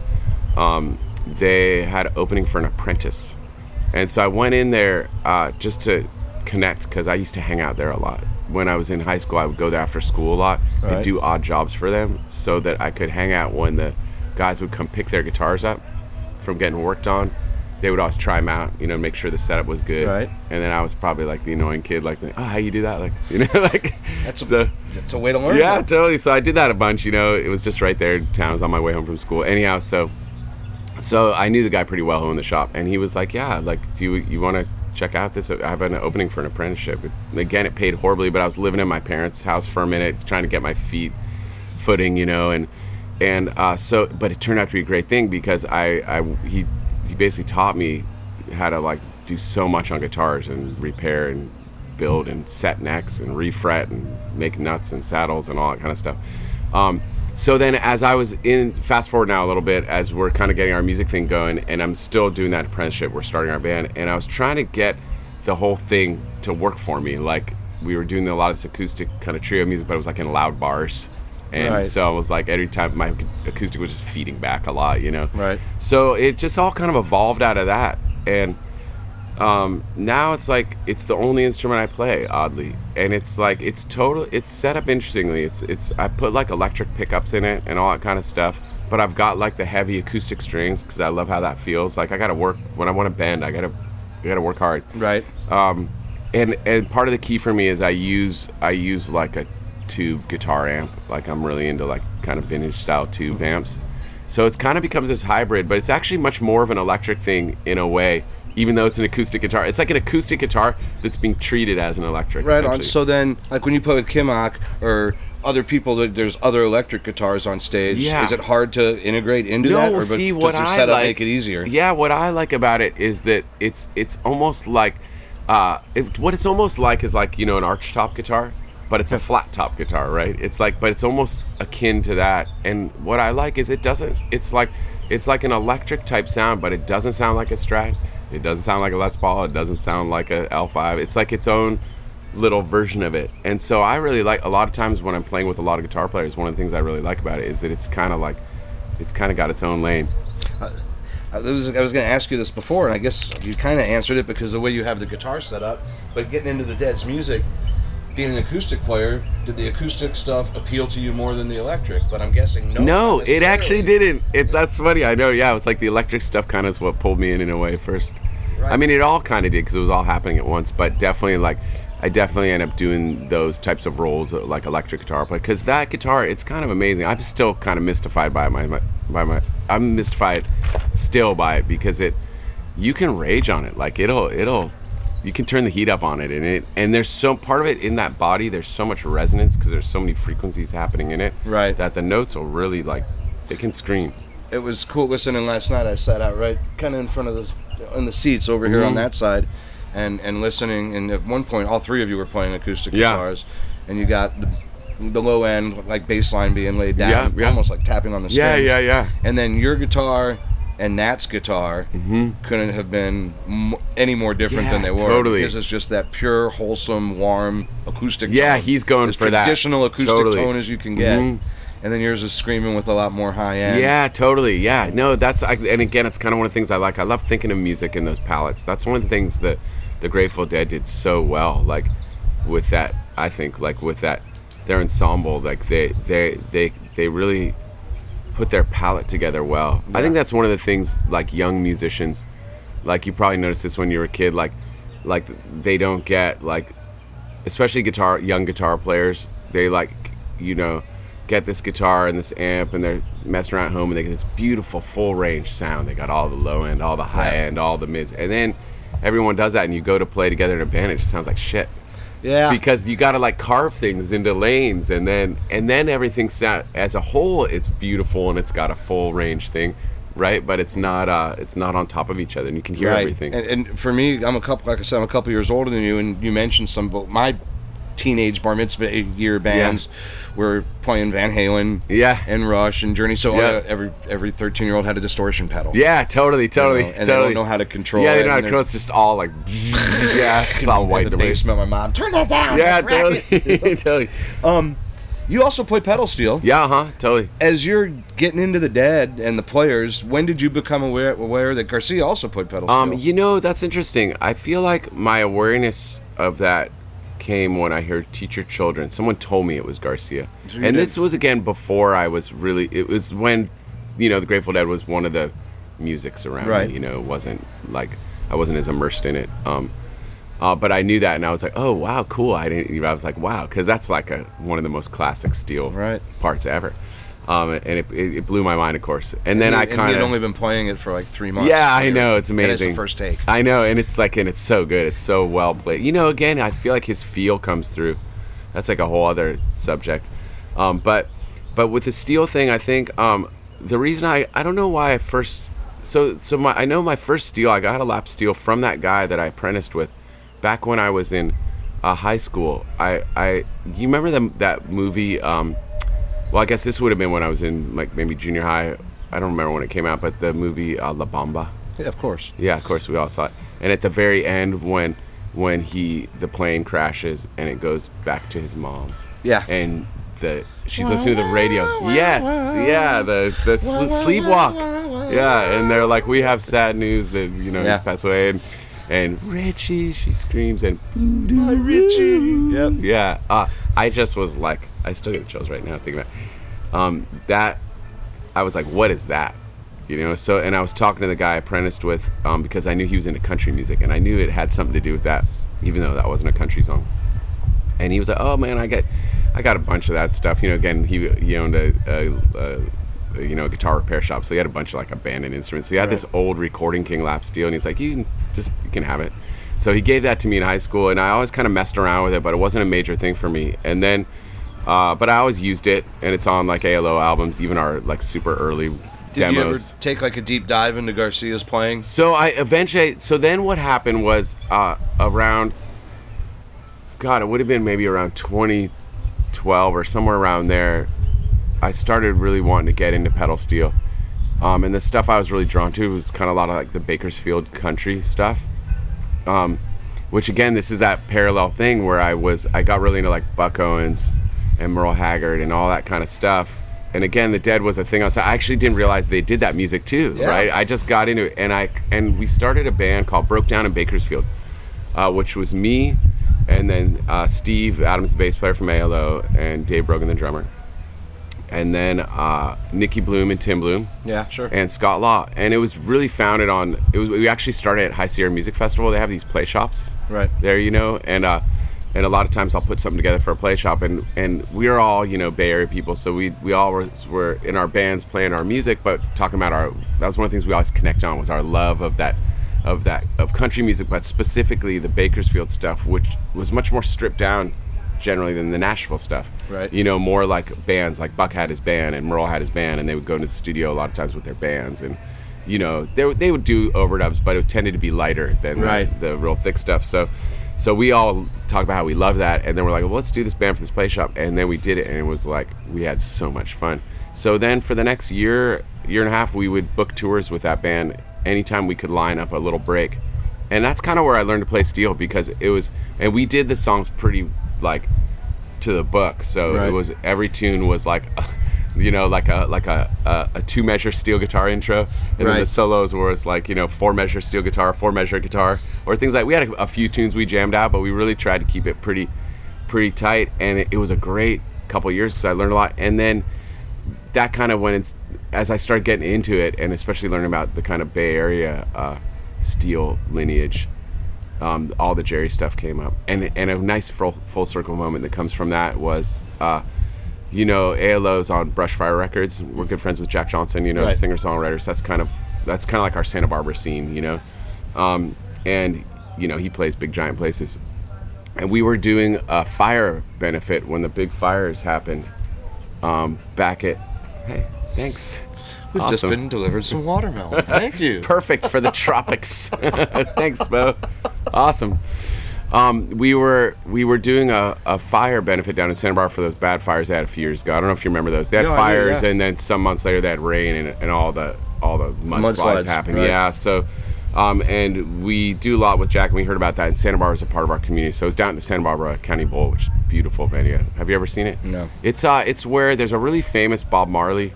Um, they had an opening for an apprentice and so i went in there uh, just to connect because i used to hang out there a lot when i was in high school i would go there after school a lot and Right. do odd jobs for them so that i could hang out when the guys would come pick their guitars up from getting worked on they would always try them out you know make sure the setup was good Right. and then i was probably like the annoying kid like oh how you do that like (laughs) you know like That's a, so, that's a way to learn. yeah, though. totally. So I did that a bunch. You know, it was just right there in town. I was on my way home from school. Anyhow, so so I knew the guy pretty well who owned the shop, and he was like, "Yeah, like, do you you want to check out this? I have an opening for an apprenticeship." Again, it paid horribly, but I was living in my parents' house for a minute, trying to get my feet footing, you know, and and uh, so, but it turned out to be a great thing because I, I he he basically taught me how to like do so much on guitars and repair and build and set necks and refret and make nuts and saddles and all that kind of stuff. Um, so then, as I was in, fast forward now a little bit, as we're kind of getting our music thing going, and I'm still doing that apprenticeship. We're starting our band, and I was trying to get the whole thing to work for me. Like we were doing a lot of this acoustic kind of trio music, but it was like in loud bars, and Right. so I was like every time my acoustic was just feeding back a lot, you know. Right. So it just all kind of evolved out of that, and um, now it's like it's the only instrument I play, oddly, and it's like it's total. It's set up interestingly. It's it's I put like electric pickups in it and all that kind of stuff. But I've got like the heavy acoustic strings because I love how that feels. Like I gotta work when I want to bend. I gotta I gotta work hard. Right. Um, and and part of the key for me is I use I use like a tube guitar amp. Like I'm really into like kind of vintage style tube amps. So it's kind of becomes this hybrid, but it's actually much more of an electric thing in a way. Even though it's an acoustic guitar, it's like an acoustic guitar that's being treated as an electric. Right on. So then, like when you play with Kimock or other people, that there's other electric guitars on stage. Yeah. Is it hard to integrate into no, that, or see does what your I setup like, make it easier? Yeah, what I like about it is that it's it's almost like uh, it, what it's almost like is like you know an arch top guitar, but it's a (laughs) flat top guitar, right? It's like, but it's almost akin to that. And what I like is it doesn't. It's like it's like an electric type sound, but it doesn't sound like a Strat. It doesn't sound like a Les Paul. It doesn't sound like a L5. It's like its own little version of it. And so I really like a lot of times when I'm playing with a lot of guitar players, one of the things I really like about it is that it's kind of like it's kind of got its own lane. Uh, I was, I was going to ask you this before, and I guess you kind of answered it because the way you have the guitar set up. But getting into the Dead's music, being an acoustic player, did the acoustic stuff appeal to you more than the electric? But I'm guessing no. No, it actually didn't. It that's funny. I know. Yeah, it was like the electric stuff kind of is what pulled me in in a way first. Right. I mean, it all kind of did because it was all happening at once. But definitely, like, I definitely end up doing those types of roles, uh, like electric guitar play, because that guitar, it's kind of amazing. I'm still kind of mystified by my, my by my. I'm mystified still by it because it, you can rage on it. Like it'll it'll. You can turn the heat up on it, and it and there's so part of it in that body. There's so much resonance because there's so many frequencies happening in it. Right. That the notes will really like, they can scream. it was cool listening last night. I sat out right kind of in front of the in the seats over here on Mhm. that side, and and listening. And at one point, all three of you were playing acoustic Yeah. guitars, and you got the, the low end like bass line being laid down, Yeah, yeah. almost like tapping on the strings. Yeah, yeah, yeah. And then your guitar and Nat's guitar couldn't have been m- any more different than Mm-hmm. They were. totally. Because it's just that pure, wholesome, warm acoustic. Yeah, tone. he's going as for that. traditional acoustic Totally. tone as you can get. Mhm. And then yours is screaming with a lot more high end. Yeah, totally. Yeah, no, that's I, and again, it's kind of one of the things I like. I love thinking of music in those palettes. That's one of the things that the Grateful Dead did so well. Like with that, I think like with that, their ensemble, like they they they they really put their palette together well. I think that's one of the things like young musicians, like you probably noticed this when you were a kid, like like they don't get like especially guitar young guitar players they like you know get this guitar and this amp and they're messing around at home and they get this beautiful full range sound they got all the low end all the high Yeah. end all the mids and then everyone does that and you go to play together in a band it just sounds like shit Yeah. because you got to like carve things into lanes and then and then everything sound as a whole it's beautiful and it's got a full range thing right but it's not uh it's not on top of each other and you can hear right. everything And, and for me, I'm a couple. Like I said, I'm a couple years older than you, and you mentioned some. But my teenage bar mitzvah year bands were playing Van Halen, Yeah. and Rush and Journey. So Yeah. uh, every every 13 year old had a distortion pedal. yeah totally totally know, and they totally don't know how to control yeah they don't know how to control it's just all like (laughs) yeah it's all (laughs) white the noise basement, my mom turn that down. yeah that's racket." totally (laughs) totally You also play pedal steel. yeah huh totally As you're getting into the Dead and the players, when did you become aware aware that Garcia also played pedal steel? Um, you know, that's interesting. I feel like my awareness of that came when I heard Teach Your Children. Someone told me it was Garcia. So and did- this was again before I was really it was when you know, the Grateful Dead was one of the musics around Right. me, you know, it wasn't like I wasn't as immersed in it. Um uh, but I knew that, and I was like, "Oh wow, cool!" I didn't. I was like, "Wow," because that's like a one of the most classic steel Right. parts ever, um, and it, it, it blew my mind, of course. And then He- I and kind had of only been playing it for like three months. yeah, I know it's And amazing. it's the first take. I know, and it's like, and it's so good. It's so well played. You know, again, I feel like his feel comes through. That's like a whole other subject. Um, but, but with the steel thing, I think um, the reason I I don't know why I first so so my I know my first steel I got a lap steel from that guy that I apprenticed with back when I was in uh, high school. I I you remember the, that movie? Well, I guess this would have been when I was in like maybe junior high. I don't remember when it came out, but the movie uh, La Bamba. Yeah, of course. Yeah, of course we all saw it. And at the very end, when when he the plane crashes and it goes back to his mom, Yeah. and the she's listening to the radio. Yes, yeah, the the sl- sleepwalk. Yeah, and they're like, we have sad news that you know Yeah. he's passed away, and and Richie, she screams, and My Richie. Yep. yeah, uh, I just was like, I still get chills right now thinking about it. um, that. I was like, what is that? You know, so and I was talking to the guy I apprenticed with um, because I knew he was into country music, and I knew it had something to do with that, even though that wasn't a country song. And he was like, "Oh man, I got, I got a bunch of that stuff." You know, again, he he owned a, a, a, a you know a guitar repair shop, so he had a bunch of like abandoned instruments. So he had this old Recording King lap steel, and he's like, "You can just you can have it." So he gave that to me in high school, and I always kind of messed around with it, but it wasn't a major thing for me. And then, uh, but I always used it, and it's on like ALO albums, even our like super early Did you ever demos. take like a deep dive into Garcia's playing? So I eventually. So then what happened was uh, around. God, it would have been maybe around 2012 or somewhere around there. I started really wanting to get into pedal steel, um, and the stuff I was really drawn to was kind of a lot of like the Bakersfield country stuff. Um, which again, this is that parallel thing where I was I got really into like Buck Owens and Merle Haggard and all that kind of stuff. And again, the Dead was a thing. I, was, I actually didn't realize they did that music too, Yeah. right? I just got into it, and I and we started a band called Broke Down in Bakersfield, uh, which was me, and then uh, Steve Adams, the bass player from ALO, and Dave Brogan, the drummer, and then uh, Nicki Bluhm and Tim Bluhm Yeah, sure. and Scott Law, and it was really founded on. It was we actually started at High Sierra Music Festival. They have these play shops, Right. there, you know, and uh, and a lot of times I'll put something together for a play shop, and and we are all you know Bay Area people, so we we all were, were in our bands playing our music, but talking about our. That was one of the things we always connect on was our love of that. Of that of country music, but specifically the Bakersfield stuff, which was much more stripped down generally than the Nashville stuff. Right. You know, more like bands like Buck had his band and Merle had his band, and they would go into the studio a lot of times with their bands, and you know, they would- they would do overdubs, but it tended to be lighter than the- the, real thick stuff. So, so we all talk about how we love that, and then we're like, well, let's do this band for this play shop, and then we did it, and it was like we had so much fun. So then for the next year, year and a half, we would book tours with that band anytime we could line up a little break, and that's kind of where I learned to play steel because it was, and we did the songs pretty like to the book. So Right. it was every tune was like. (laughs) You know, like a like a, a, a two measure steel guitar intro, and then the solos were it's like you know four measure steel guitar, four measure guitar, or things like. We had a, a few tunes we jammed out, but we really tried to keep it pretty pretty tight, and it, it was a great couple years because I learned a lot. And then that kind of when it's as I started getting into it, and especially learning about the kind of Bay Area uh, steel lineage, um, all the Jerry stuff came up, and and a nice full, full circle moment that comes from that was. Uh, you know, ALO's on Brushfire Records. We're good friends with Jack Johnson. You know, Right. singer songwriters. That's kind of that's kind of like our Santa Barbara scene. You know, um, and you know he plays big giant places. And we were doing a fire benefit when the big fires happened. Um, back at hey, thanks. We've just been delivered some watermelon. (laughs) Thank you. Perfect for the tropics. (laughs) Thanks, Bo. Awesome. Um, we were we were doing a, a fire benefit down in Santa Barbara for those bad fires they had a few years ago. I don't know if you remember those. They had No, fires, and then some months later they had rain, and, and all the all the mudslides Mudslides, happened. right. Yeah, so. Um, and we do a lot with Jack, and we heard about that. And Santa Barbara is a part of our community, so it's down at the Santa Barbara County Bowl, which is a beautiful venue. Have you ever seen it? No. It's uh, it's where there's a really famous Bob Marley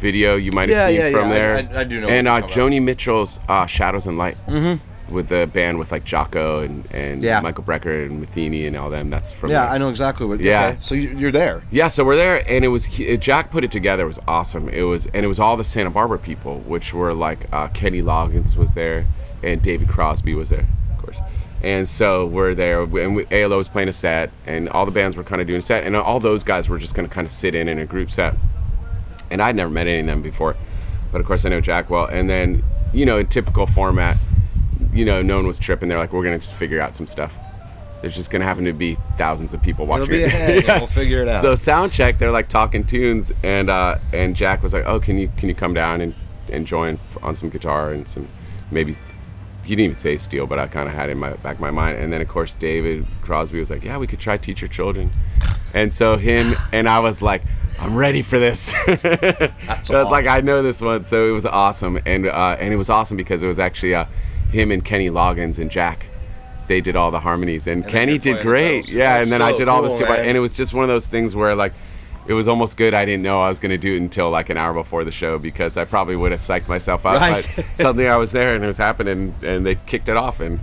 video you might have Yeah, seen yeah, from yeah. There. I- I do know And uh. Joni Mitchell's uh, "Shadows and Light" mm-hmm. with the band with like Jaco and and. Michael Brecker and Metheny and all them. That's from Yeah, there. I know exactly what. Yeah. Okay. So you- you're there. Yeah, so we're there, and it was he- Jack put it together. It was awesome. It was, and it was all the Santa Barbara people, which were like uh, Kenny Loggins was there, and David Crosby was there, of course. And so we're there, and we, ALO was playing a set, and all the bands were kind of doing a set, and all those guys were just going to kind of sit in in a group set. And I'd never met any of them before, but of course I know Jack well. And then, you know, in typical format, you know, no one was tripping. They're like, we're going to just figure out some stuff. There's just going to happen to be thousands of people watching. It'll be it. a hang, (laughs) we'll figure it out. So sound check, they're like talking tunes, and uh, and Jack was like, "Oh, can you can you come down and, and join on some guitar and some maybe." He didn't even say steel, but I kind of had it in my back of my mind. And then of course David Crosby was like, "Yeah, we could try Teach Your Children," and so him and I was like, "I'm ready for this." (laughs) so I was like, "I know this one," so it was awesome, and uh, and it was awesome because it was actually uh, him and Kenny Loggins and Jack. They did all the harmonies, and, then Kenny did great. those. Yeah, That's and then I did all the cool, steel, man. and it was just one of those things where like it was almost good I didn't know I was going to do it until like an hour before the show because I probably would have psyched myself out. Right. But (laughs) suddenly I was there and it was happening and they kicked it off and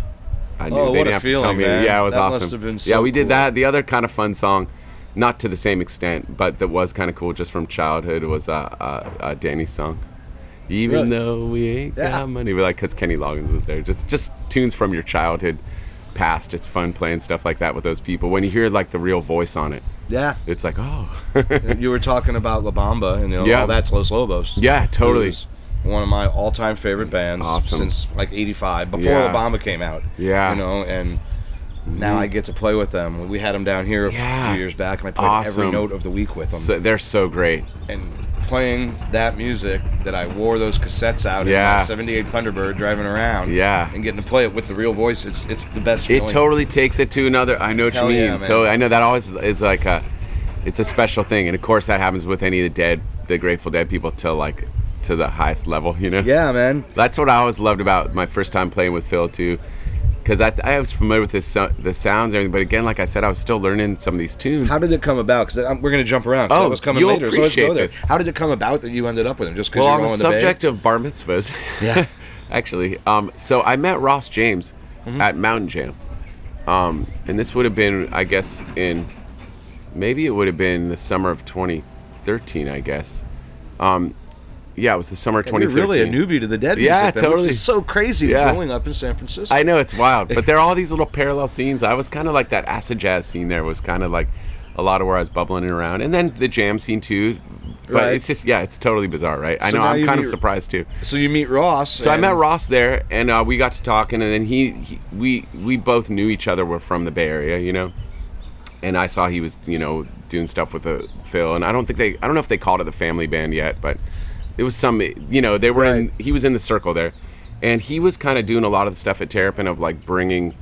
I knew Oh, they didn't have to tell me. man. Yeah, it was That awesome. been yeah, so we did that. The other kind of fun song, not to the same extent, but that was kind of cool just from childhood was uh, uh, uh, Danny's song. Even Really? though we ain't Yeah. got money, but like because Kenny Loggins was there, just just tunes from your childhood past. It's fun playing stuff like that with those people. When you hear like the real voice on it, Yeah. it's like oh. You were talking about La Bamba, and you know, Yeah. all that's Los Lobos. Yeah, totally. One of my all-time favorite bands Awesome. since like '85, before Yeah. La Bamba came out. Yeah. you know, and now mm-hmm. I get to play with them. We had them down here a Yeah. few years back, and I played Awesome. every note of the week with them. So, they're so great. and playing that music that I wore those cassettes out Yeah. in my 78 Thunderbird driving around. Yeah. And getting to play it with the real voice, it's it's the best It feeling. totally takes it to another. I know what Hell you mean. yeah, man. totally. I know that always is like a. It's a special thing, and of course that happens with any of the dead, the Grateful Dead people to like to the highest level. You know. Yeah, man. That's what I always loved about my first time playing with Phil too, because I, I was familiar with the so- the sounds and everything. But again, like I said, I was still learning some of these tunes. How did it come about? Because we're going to jump around. Oh, was coming you'll later. So let's go appreciate there. this. How did it come about that you ended up with him? Just because well, you're on the the Bay? subject of bar mitzvahs, Yeah. (laughs) actually. Um, so I met Ross James Mm-hmm. at Mountain Jam, um, and this would have been, I guess, in maybe it would have been the summer of 2013, I guess. Um, yeah, it was the summer You're 2013. really a newbie to the Dead Yeah, music, then, totally. So crazy Yeah. growing up in San Francisco. I know it's wild, but there are all (laughs) these little parallel scenes. I was kind of like that acid jazz scene. There was kind of like a lot of where I was bubbling around, and then the jam scene too. But Right. it's just yeah, it's totally bizarre, right? I know. I'm kind of surprised too. so you meet Ross. So I met Ross there, and uh, we got to talking, and then he, he, we, we both knew each other. Were from the Bay Area, you know. And I saw he was, you know, doing stuff with the Phil, and I don't think they, I don't know if they called it the family band yet, but it was some, you know, they were in. He was in the circle there, and he was kind of doing a lot of the stuff at Terrapin of like bringing,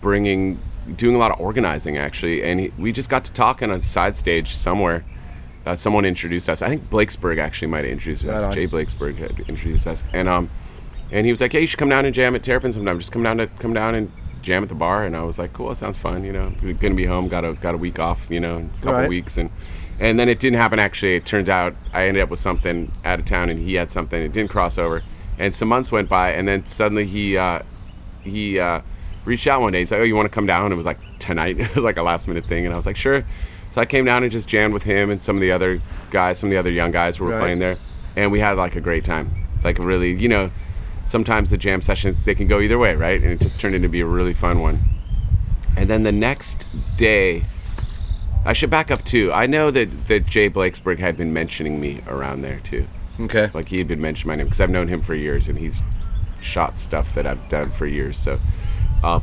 bringing, doing a lot of organizing actually, and he, we just got to talking on a side stage somewhere, Uh, someone introduced us. I think Blakesberg actually might have introduced us. On. Jay Blakesberg had introduced us, and um, and he was like, "Hey, you should come down and jam at Terrapin sometime. Just come down to come down and jam at the bar." And I was like, "Cool, that sounds fun." You know, we're gonna be home. Got a got a week off. You know, a couple Right. weeks, and and then it didn't happen. Actually, it turns out I ended up with something out of town, and he had something. It didn't cross over, and some months went by, and then suddenly he uh, he uh, reached out one day. He's like, "Oh, you want to come down?" And it was like tonight. (laughs) it was like a last minute thing, and I was like, "Sure." So I came down and just jammed with him and some of the other guys, some of the other young guys who were Right. playing there, and we had like a great time. Like really, you know, sometimes the jam sessions they can go either way, right? And it just turned into be a really fun one. And then the next day, I should back up too. I know that that Jay Blakesberg had been mentioning me around there too. Okay. Like he had been mentioning my name because I've known him for years, and he's shot stuff that I've done for years. So, uh,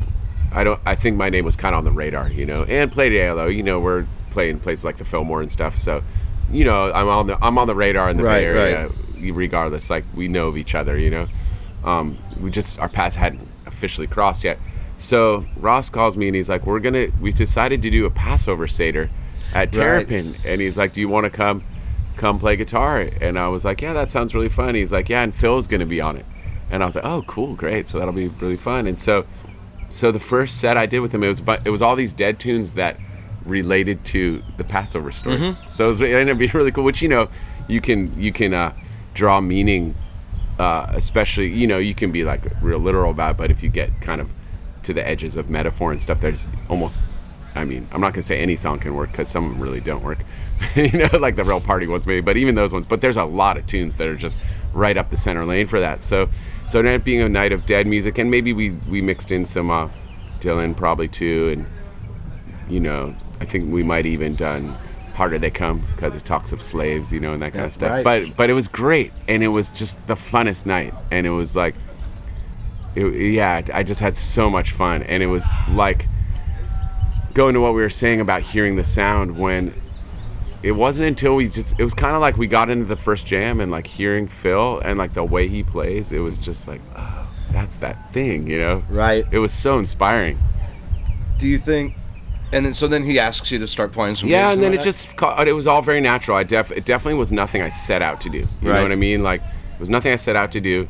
I don't. I think my name was kind of on the radar, you know, and played ALO. You know, we're playing places like the Fillmore and stuff. So, you know, I'm on the I'm on the radar in the Right, Bay Area, right. regardless. Like we know of each other, you know. Um, we just our paths hadn't officially crossed yet. So Ross calls me and he's like, "We're gonna. We decided to do a Passover seder at Terrapin," and he's like, "Do you want to come?" come play guitar? And i was like yeah that sounds really fun. He's like yeah and phil's gonna be on it. And i was like oh cool great. So that'll be really fun. And so so the first set i did with him it was but it was all these dead tunes that related to the passover story. So it, was, it ended up being really cool which you know you can you can uh, draw meaning uh, especially you know you can be like real literal about it but if you get kind of to the edges of metaphor and stuff there's almost I mean, I'm not gonna say any song can work because some of them really don't work. (laughs) you know, like the real party ones maybe, but even those ones. But there's a lot of tunes that are just right up the center lane for that. So, so it ended up being a night of dead music, and maybe we we mixed in some uh, Dylan probably too, and you know, I think we might even done harder they come because it talks of slaves, you know, and that kind Yeah, of stuff. right. But but it was great, and it was just the funnest night, and it was like, it, yeah, I just had so much fun, and it was like going to what we were saying about hearing the sound when it wasn't until we just it was kind of like we got into the first jam and like hearing Phil and like the way he plays it was just like oh that's that thing you know Right. it was so inspiring Do you think? And then so then he asks you to start playing some. yeah and then it whatnot? just ca- it was all very natural I def it definitely was nothing I set out to do you know what I mean like it was nothing I set out to do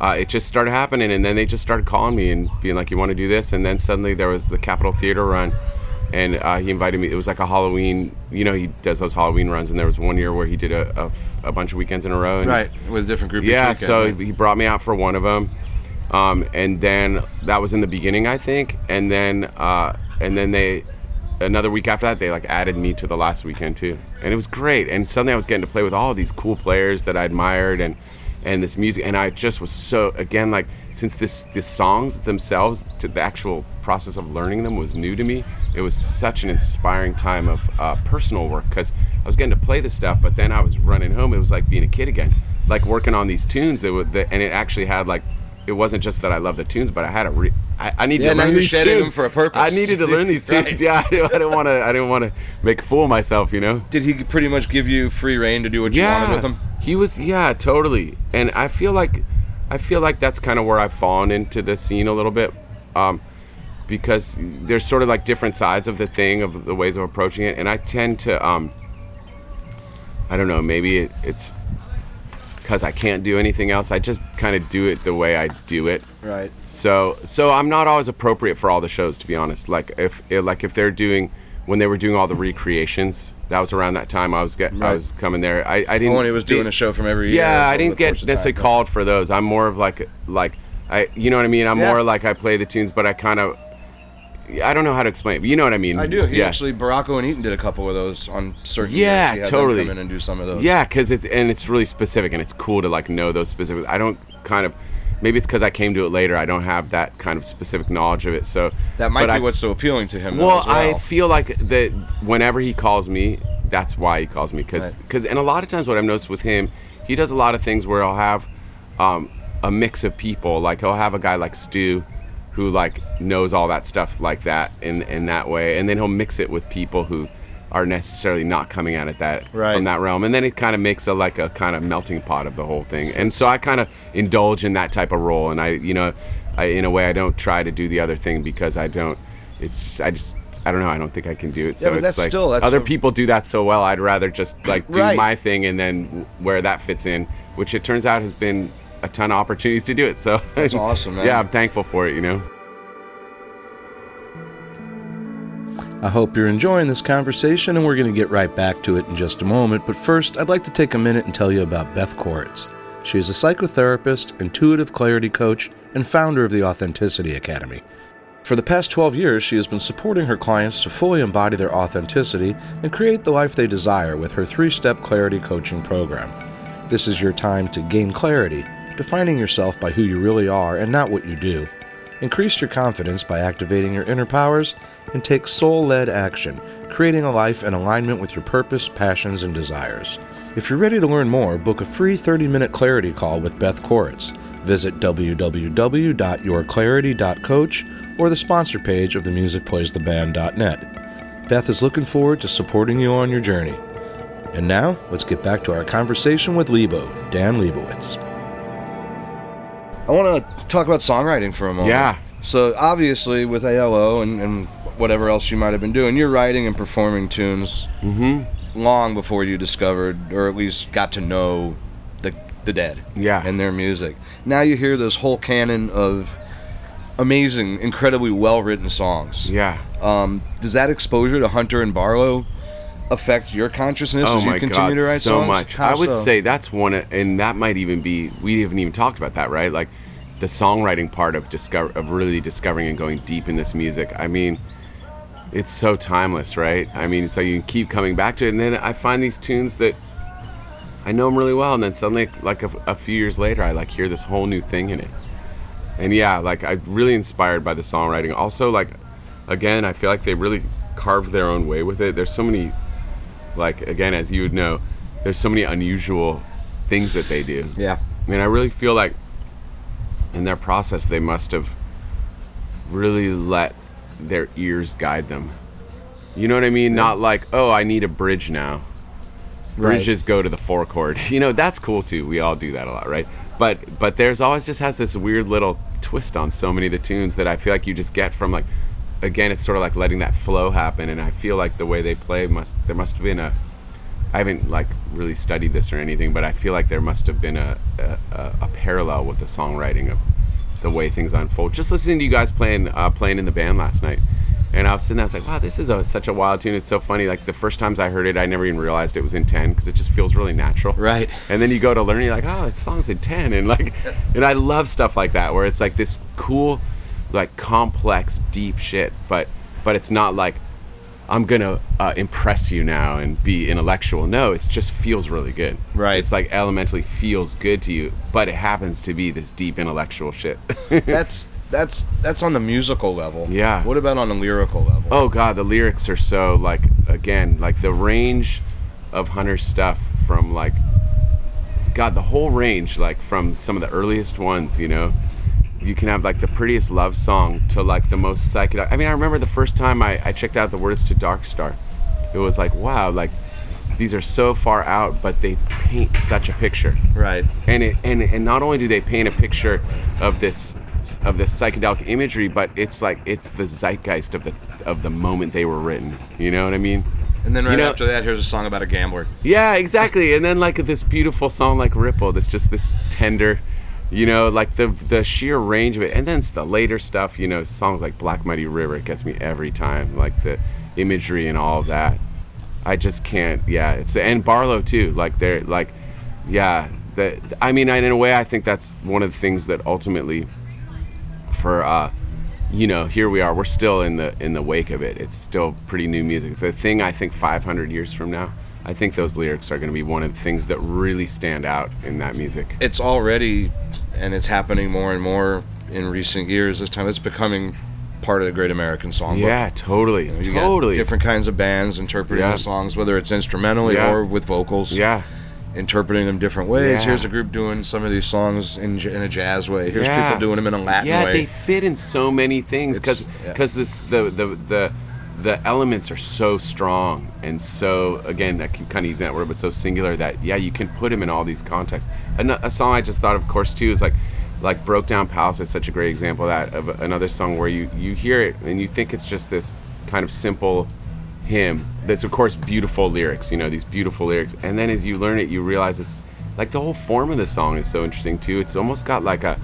uh, it just started happening and then they just started calling me and being like you want to do this and then suddenly there was the Capitol Theater run and uh, he invited me it was like a Halloween you know he does those Halloween runs and there was one year where he did a, a, a bunch of weekends in a row and right with a different group. yeah weekend, so right? he brought me out for one of them um, and then that was in the beginning i think and then uh, and then they another week after that they like added me to the last weekend too. And it was great. And suddenly i was getting to play with all these cool players that i admired and and this music. And i just was so again like since this the songs themselves to the actual process of learning them was new to me it was such an inspiring time of uh, personal work because i was getting to play this stuff but then i was running home. It was like being a kid again like working on these tunes that would and it actually had like it wasn't just that I love the tunes, but I had a re- I, I needed Yeah, to learn these tunes them for a purpose. I needed to learn these (laughs) tunes. Right. Yeah, I didn't want to. I didn't want to make a fool of myself, you know. Did he pretty much give you free reign to do what you yeah, wanted with him? he was. Yeah, totally. And I feel like, I feel like that's kind of where I've fallen into the scene a little bit, um, because there's sort of like different sides of the thing of the ways of approaching it, and I tend to, um, I don't know, maybe it, it's because I can't do anything else. I just kind of do it the way I do it. Right. So so I'm not always appropriate for all the shows to be honest. Like if like if they're doing when they were doing all the recreations, that was around that time I was get I was coming there. I, I didn't Oh, and he was doing a show from every year. Yeah, I didn't get necessarily time. called for those. I'm more of like like I you know what I mean? I'm Yeah. more like I play the tunes but I kind of I don't know how to explain it. But you know what I mean? I do. He yeah. actually Barraco and Eaton did a couple of those on certain. Yeah, years. He had them totally. Come in and do some of those. Yeah, because it's and it's really specific and it's cool to like know those specific. I don't kind of maybe it's because I came to it later. I don't have that kind of specific knowledge of it. So That might be I- what's so appealing to him. Well, well. I feel like that whenever he calls me, that's why he calls me because Right. and a lot of times what I've noticed with him, he does a lot of things where I'll have um, a mix of people. Like he'll have a guy like Stu, who like knows all that stuff like that in in that way, and then he'll mix it with people who are necessarily not coming at it that Right. from that realm, and then it kind of makes a like a kind of melting pot of the whole thing. And so I kind of indulge in that type of role, and I you know, I in a way I don't try to do the other thing because I don't. It's just, I just I don't know. I don't think I can do it. Yeah, So but it's that's like still- other people do that so well. I'd rather just like do Right. my thing and then where that fits in, which it turns out has been a ton of opportunities to do it. So That's (laughs) awesome, man. Yeah, I'm thankful for it. You know. I hope you're enjoying this conversation, and we're going to get right back to it in just a moment. But first, I'd like to take a minute and tell you about Beth Koritz. She is a psychotherapist, intuitive clarity coach, and founder of the Authenticity Academy. For the past 12 years, she has been supporting her clients to fully embody their authenticity and create the life they desire with her three step clarity coaching program. This is your time to gain clarity, defining yourself by who you really are and not what you do. Increase your confidence by activating your inner powers and take soul led action, creating a life in alignment with your purpose, passions, and desires. If you're ready to learn more, book a free 30 minute clarity call with Beth Koritz. Visit www.yourclarity.coach or the sponsor page of the themusicplaystheband.net. Beth is looking forward to supporting you on your journey. And now, let's get back to our conversation with Lebo, Dan Lebowitz. I want to talk about songwriting for a moment. Yeah. So obviously, with ALO and, and whatever else you might have been doing, you're writing and performing tunes long before you discovered, or at least got to know, the the Dead. Yeah. And their music. Now you hear this whole canon of amazing, incredibly well written songs. Yeah. Um, does that exposure to Hunter and Barlow affect your consciousness oh as you continue god, to write so songs? much. How I would so? say that's one, and that might even be. We haven't even talked about that, right? Like the songwriting part of discover of really discovering and going deep in this music. I mean, it's so timeless, right? I mean, so you can keep coming back to it, and then I find these tunes that I know them really well, and then suddenly, like a, a few years later, I like hear this whole new thing in it. And yeah, like I'm really inspired by the songwriting. Also, like again, I feel like they really carved their own way with it. There's so many, like again, as you would know, there's so many unusual things that they do. Yeah. I mean, I really feel like in their process, they must have really let their ears guide them. You know what I mean? Not like, oh, I need a bridge now. Bridges go to the four chord. (laughs) You know, that's cool too. We all do that a lot, right? But but there's always just has this weird little twist on so many of the tunes that I feel like you just get from like again, it's sort of like letting that flow happen and I feel like the way they play must there must have been a I haven't like really studied this or anything, but I feel like there must have been a, a, a- parallel with the songwriting of the way things unfold. Just listening to you guys playing uh, playing in the band last night, and I was sitting there, I was like, wow, this is a, such a wild tune. It's so funny. Like the first times I heard it, I never even realized it was in ten because it just feels really natural. Right. And then you go to learn, you're like, oh, this song's in ten, and like, and I love stuff like that where it's like this cool, like complex, deep shit, but but it's not like I'm gonna uh, impress you now and be intellectual. No, it just feels really good. Right. It's like elementally feels good to you, but it happens to be this deep intellectual shit. (laughs) that's that's that's on the musical level. Yeah. What about on the lyrical level? oh god, the lyrics are so like again like the range of Hunter's stuff from like God the whole range like from some of the earliest ones. You know, you can have like the prettiest love song to like the most psychedelic. I mean, I remember the first time I, I checked out the words to Dark Star. It was like wow, like these are so far out, but they paint such a picture. Right. and it and and not only do they paint a picture of this of this psychedelic imagery, but it's like it's the zeitgeist of the of the moment they were written. You know what I mean? And then right You know- after that, here's a song about a gambler. Yeah, exactly. And then like this beautiful song like Ripple, that's just this tender, you know, like the the sheer range of it. And then the later stuff, you know, songs like Black Muddy River it gets me every time, like the imagery and all of that. I just can't. Yeah, it's and Barlow too. Like they're like, yeah. that I mean, in a way, I think that's one of the things that ultimately, for uh, you know, here we are. We're still in the in the wake of it. It's still pretty new music. The thing I think 500 years from now, I think those lyrics are going to be one of the things that really stand out in that music. It's already, and it's happening more and more in recent years. This time, it's becoming part of the Great American Songbook. Yeah, totally, You know, you totally. different kinds of bands interpreting Yeah. the songs, whether it's instrumentally Yeah. or with vocals. Yeah, interpreting them different ways. Yeah. Here's a group doing some of these songs in, in a jazz way. Here's people doing them in a Latin yeah, way. Yeah, they fit in so many things because because this the, the the the elements are so strong and so again I keep kind of using that word but so singular that yeah you can put him in all these contexts. A, a song I just thought of course too is like like broke down palace is such a great example of that of another song where you you hear it and you think it's just this kind of simple hymn that's of course beautiful lyrics you know these beautiful lyrics and then as you learn it you realize it's like the whole form of the song is so interesting too it's almost got like a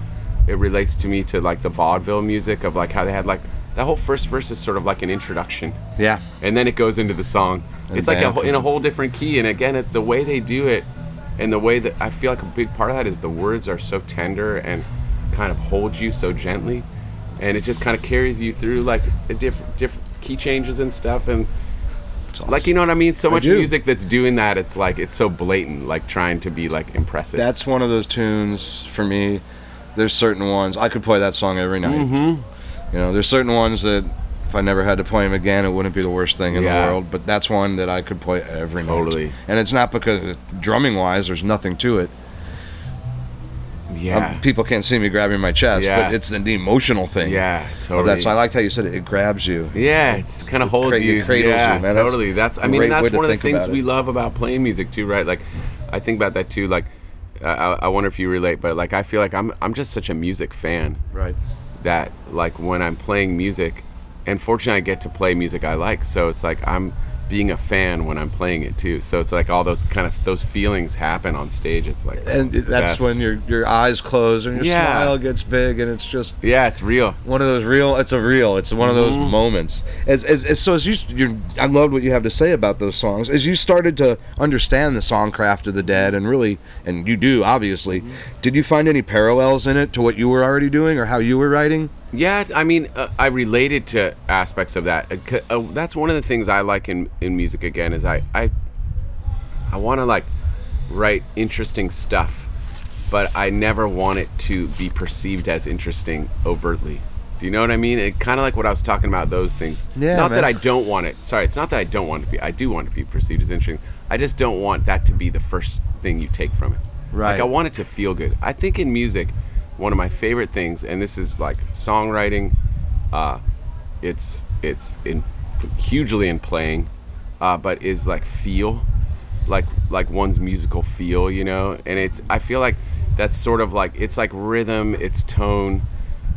it relates to me to like the vaudeville music of like how they had like that whole first verse is sort of like an introduction Yeah. and then it goes into the song. And it's like a, in a whole different key, and again, it, the way they do it, and the way that I feel like a big part of that is the words are so tender and kind of hold you so gently, and it just kind of carries you through like a different different key changes and stuff, and like you know what I mean. So much music that's doing that, it's like it's so blatant, like trying to be like impressive. That's one of those tunes for me. There's certain ones I could play that song every night. Mm-hmm. You know, there's certain ones that if I never had to play them again, it wouldn't be the worst thing in Yeah. the world. But that's one that I could play every night. And it's not because drumming wise, there's nothing to it. yeah, Um, people can't see me grabbing my chest, Yeah. but it's the, the emotional thing. yeah, totally. That's I liked how you said it. It grabs you. Yeah, it just kind of holds you. it cradles yeah, you, man. Totally. That's. I mean, that's one of the things we love about playing music too, right? Like, I think about that too. Like, uh, I, I wonder if you relate, but like, I feel like I'm I'm just such a music fan Right. That like when I'm playing music, and fortunately I get to play music I like, so it's like I'm being a fan when I'm playing it too. So it's like all those kind of those feelings happen on stage. It's like And it's that's when your your eyes close and your Yeah. smile gets big, and it's just yeah, it's real. one of those real it's a real it's one of those Mm-hmm. moments as, as, as so as you you i loved what you have to say about those songs as you started to understand the songcraft of the dead and really and you do obviously Mm-hmm. did you find any parallels in it to what you were already doing or how you were writing Yeah, I mean, uh, I related to aspects of that. Uh, uh, that's one of the things I like in, in music. Again, is I I, I want to like write interesting stuff, but I never want it to be perceived as interesting overtly. Do you know what I mean? It kind of like what I was talking about those things. Yeah, Not that. I don't want it. Sorry, it's not that I don't want it to be. I do want it to be perceived as interesting. I just don't want that to be the first thing you take from it. Right. Like I want it to feel good. I think in music, one of my favorite things, and this is like songwriting, uh, it's it's in hugely in playing, uh, but is like feel, like like one's musical feel, you know. And it's I feel like that's sort of like it's like rhythm, it's tone,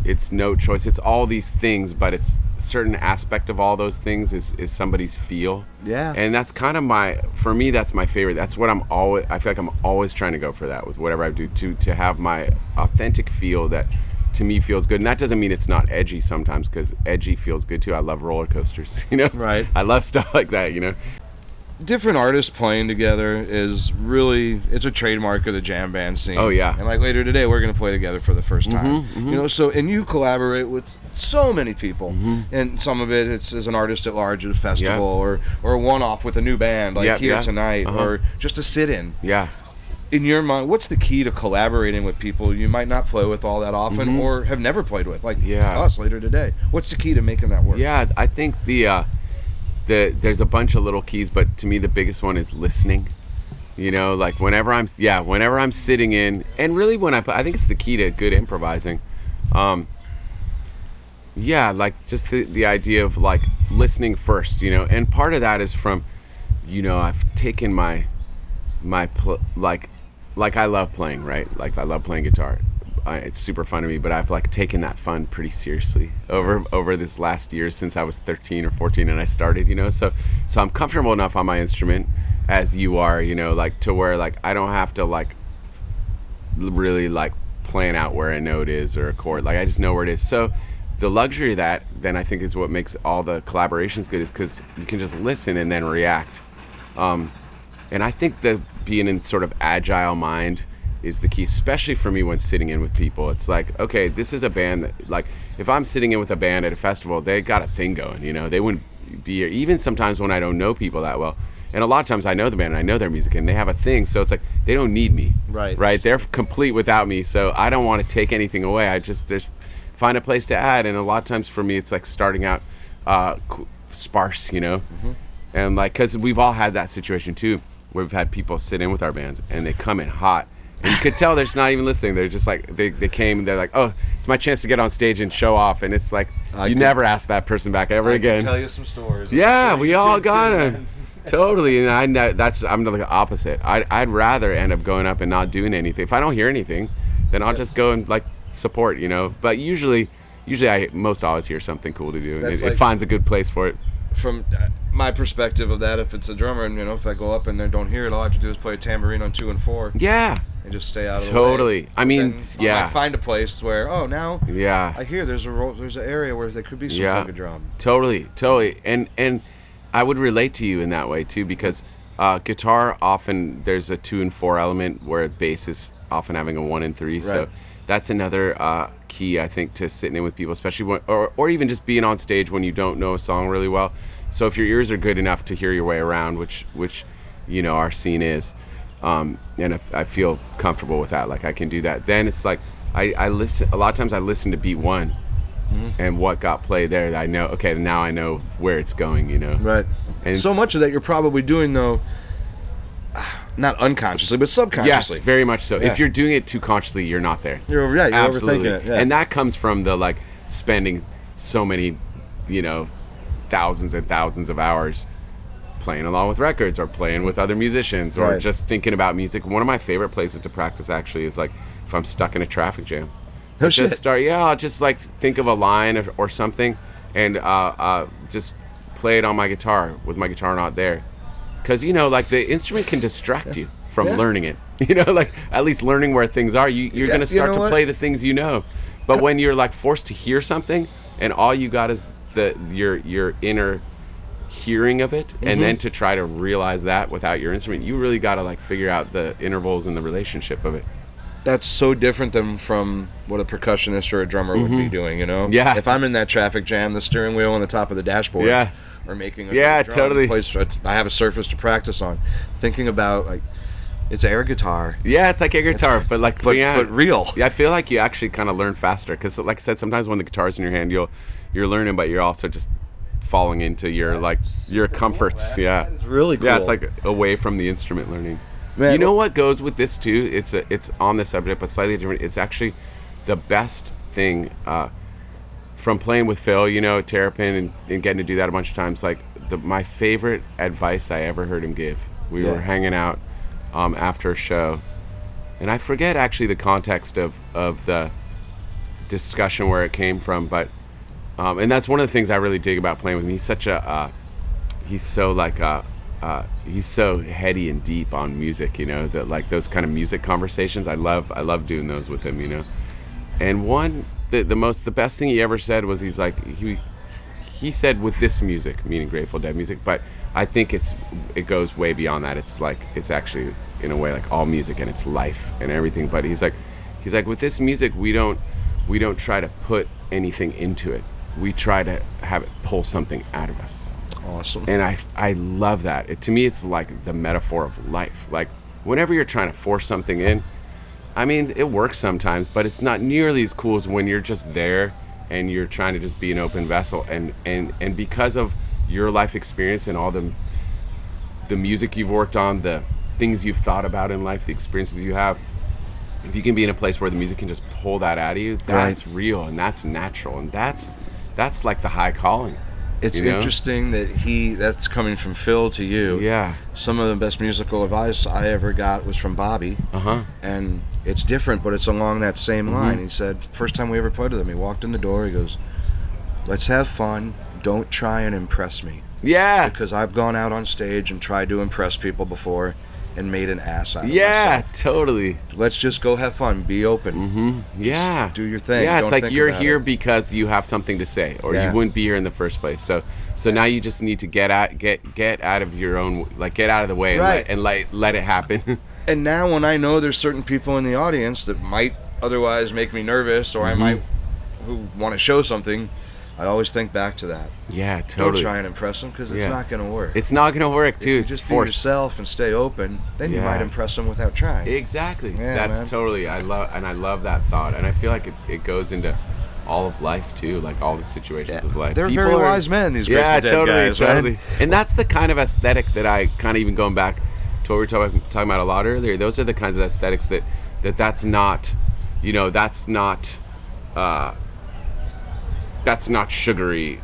it's note choice, it's all these things, but it's certain aspect of all those things is is somebody's feel. Yeah. And that's kind of my for me that's my favorite. That's what I'm always I feel like I'm always trying to go for that with whatever I do to to have my authentic feel that to me feels good. And that doesn't mean it's not edgy sometimes cuz edgy feels good too. I love roller coasters, (laughs) you know. Right. I love stuff like that, you know. Different artists playing together is really it's a trademark of the jam band scene. Oh, yeah. Mm-hmm, And like later today we're gonna play together for the first time. You know, so and you collaborate with so many people. Mm-hmm. And some of it it's as an artist at large at a festival or or a one off with a new band like here yeah. tonight Uh-huh. or just a sit in. Yeah. In your mind, what's the key to collaborating with people you might not play with all that often or have never played with, like Mm-hmm. Yeah. us later today? What's the key to making that work? Yeah, I think the uh, the there's a bunch of little keys, but to me the biggest one is listening. You know, like whenever I'm yeah, whenever I'm sitting in, and really when I I think it's the key to good improvising. Um, yeah, like just the the idea of like listening first, you know, and part of that is from, you know, I've taken my my pl- like like I love playing, right? Like I love playing guitar. I, it's super fun to me, but I've like taken that fun pretty seriously over over this last year since I was 13 or 14 and I started, you know. So so I'm comfortable enough on my instrument as you are, you know, like to where like I don't have to like really like plan out where a note is or a chord. Like I just know where it is. So the luxury of that then I think is what makes all the collaborations good is because you can just listen and then react. Um, and I think that being in sort of agile mind is the key, especially for me when sitting in with people. It's like, okay, this is a band that, like, if I'm sitting in with a band at a festival, they got a thing going, you know, they wouldn't be here. Even sometimes when I don't know people that well. And a lot of times I know the band and I know their music and they have a thing. So it's like, they don't need me. Right. Right. They're complete without me. So I don't want to take anything away. I just, there's, find a place to add. And a lot of times for me, it's like starting out uh, sparse, you know? and like because we've all had that situation too where we've had people sit in with our bands and they come in hot and you could tell they're just not even listening. They're just like they, they came and they're like oh it's my chance to get on stage and show off. And it's like I you could- never ask that person back ever again. Tell you some stories. yeah we all got them (laughs) totally. And i know that's i'm the opposite. I'd, I'd rather end up going up and not doing anything. If i don't hear anything then i'll just go and like support you know? But usually usually i most always hear something cool to do and That's it, like- it finds a good place for it. From uh, my perspective of that, if it's a drummer, and you know, if I go up and they don't hear it, all I have to do is play a tambourine on two and four. Yeah. And just stay out of the way. Totally. I mean, Then yeah. I find a place where, oh, now Yeah. I hear there's a ro- there's an area where there could be some Yeah. yeah. drum. Totally, totally, and and I would relate to you in that way too because uh, guitar often there's a two and four element where bass is often having a one and three. So that's another uh, key I think to sitting in with people, especially when or or even just being on stage when you don't know a song really well. So if your ears are good enough to hear your way around, which which you know our scene is, um, and if I feel comfortable with that, like I can do that, then it's like I, I listen. A lot of times I listen to beat one and what got played there I know okay now I know where it's going you know Right. And- so much of that you're probably doing though, not unconsciously, but yes subconsciously. very much so Yeah. if you're doing it too consciously you're not there You're over- yeah, you're absolutely overthinking it, yeah. and that comes from the like spending so many you know thousands and thousands of hours playing along with records or playing with other musicians or Right. just thinking about music one of my favorite places to practice actually is like if I'm stuck in a traffic jam No I just shit. start yeah I'll just like think of a line or, or something and uh, uh, just play it on my guitar with my guitar not there because you know like the instrument can distract you from Yeah. learning it (laughs) you know like at least learning where things are you, you're Yeah, gonna you start know to what? play the things you know but when you're like forced to hear something and all you got is the your your inner hearing of it Mm-hmm. and then to try to realize that without your instrument you really got to like figure out the intervals and the relationship of it That's so different than from what a percussionist or a drummer would be doing. You know. Mm-hmm. Yeah. If I'm in that traffic jam, the steering wheel on the top of the dashboard. Yeah. Or making a Yeah, drum totally. Place, I have a surface to practice on. Thinking about like, it's air guitar. yeah it's like a guitar but like But- yeah, but real. yeah i feel like you actually kind of learn faster because like i said sometimes when the guitar's in your hand you'll you're learning but you're also just falling into your like your comforts yeah It's really cool. Yeah, it's like away from the instrument learning. Man, you know well- what goes with this too? It's a, it's on the subject, but slightly different. It's actually the best thing uh, from playing with Phil. You know, Terrapin and, and getting to do that a bunch of times. Like the my favorite advice I ever heard him give. We Yeah. were hanging out um, after a show, and I forget actually the context of of the discussion where it came from, but um, and that's one of the things I really dig about playing with him. He's such a uh, he's so like uh, uh, he's so heady and deep on music, you know, that like those kind of music conversations. I love I love doing those with him, you know. And one the the most the best thing he ever said was he's like he he said with this music, meaning Grateful Dead music, but I think it's it goes way beyond that. It's like it's actually in a way like all music and it's life and everything. But he's like he's like with this music we don't we don't try to put anything into it. We try to have it pull something out of us awesome. and I I love that. It, to me, it's like the metaphor of life. Like whenever you're trying to force something in, I mean, it works sometimes, but it's not nearly as cool as when you're just there and you're trying to just be an open vessel. And and and because of your life experience and all the the music you've worked on, the things you've thought about in life, the experiences you have. If you can be in a place where the music can just pull that out of you, that's real and that's natural and that's that's like the high calling. It's you know? interesting that he that's coming from Phil to you. Yeah. Some of the best musical advice I ever got was from Bobby. Uh huh. and it's different, but it's along that same Mm-hmm. line. He said, first time we ever played with him, he walked in the door. He goes, "Let's have fun. Don't try and impress me, Yeah. because I've gone out on stage and tried to impress people before, and made an ass out of it. Yeah, myself. totally. Let's just go have fun. Be open. Yeah. do your thing. Yeah, it's Don't like think you're here it. because you have something to say, or Yeah. you wouldn't be here in the first place. So, so now you just need to get out, get get out of your own, like get out of the way, Right. and, let, and let let it happen. (laughs) And now when I know there's certain people in the audience that might otherwise make me nervous, or Mm-hmm. I might who want to show something, I always think back to that. yeah, totally. Don't try and impress them because it's Yeah. not going to work. It's not gonna work, If too. you just be yourself and stay open, then you might impress them without trying. Exactly. Yeah, That's man. totally. I love and I love that thought, and I feel like it, it goes into all of life too, like all the situations Yeah. of life. They're very wise men, these yeah, totally, guys, right? And that's the kind of aesthetic that I kind of even going back to what we were talking, talking about a lot earlier. Those are the kinds of aesthetics that that that's not, you know, that's not, uh, that's not sugary.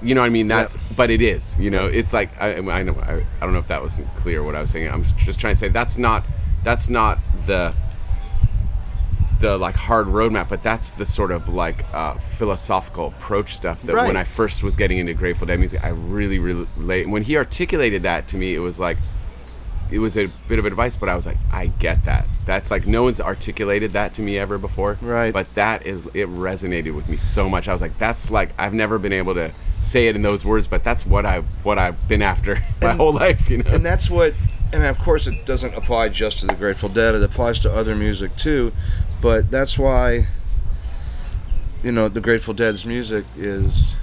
You know what I mean? That's but it is. You know, it's like I, I know I, I don't know if that wasn't clear what I was saying. I'm just trying to say that's not that's not the the like hard roadmap, but that's the sort of like uh, philosophical approach stuff that when I first was getting into Grateful Dead music, I really, really relate. When he articulated that to me, it was like it was a bit of advice, but I was like, I get that. That's like no one's articulated that to me ever before. Right. But that is it resonated with me so much. I was like, that's like I've never been able to say it in those words, but that's what I what I've been after (laughs) my whole life, you know. and that's what and of course it doesn't apply just to the grateful dead it applies to other music too but that's why you know the grateful dead's music is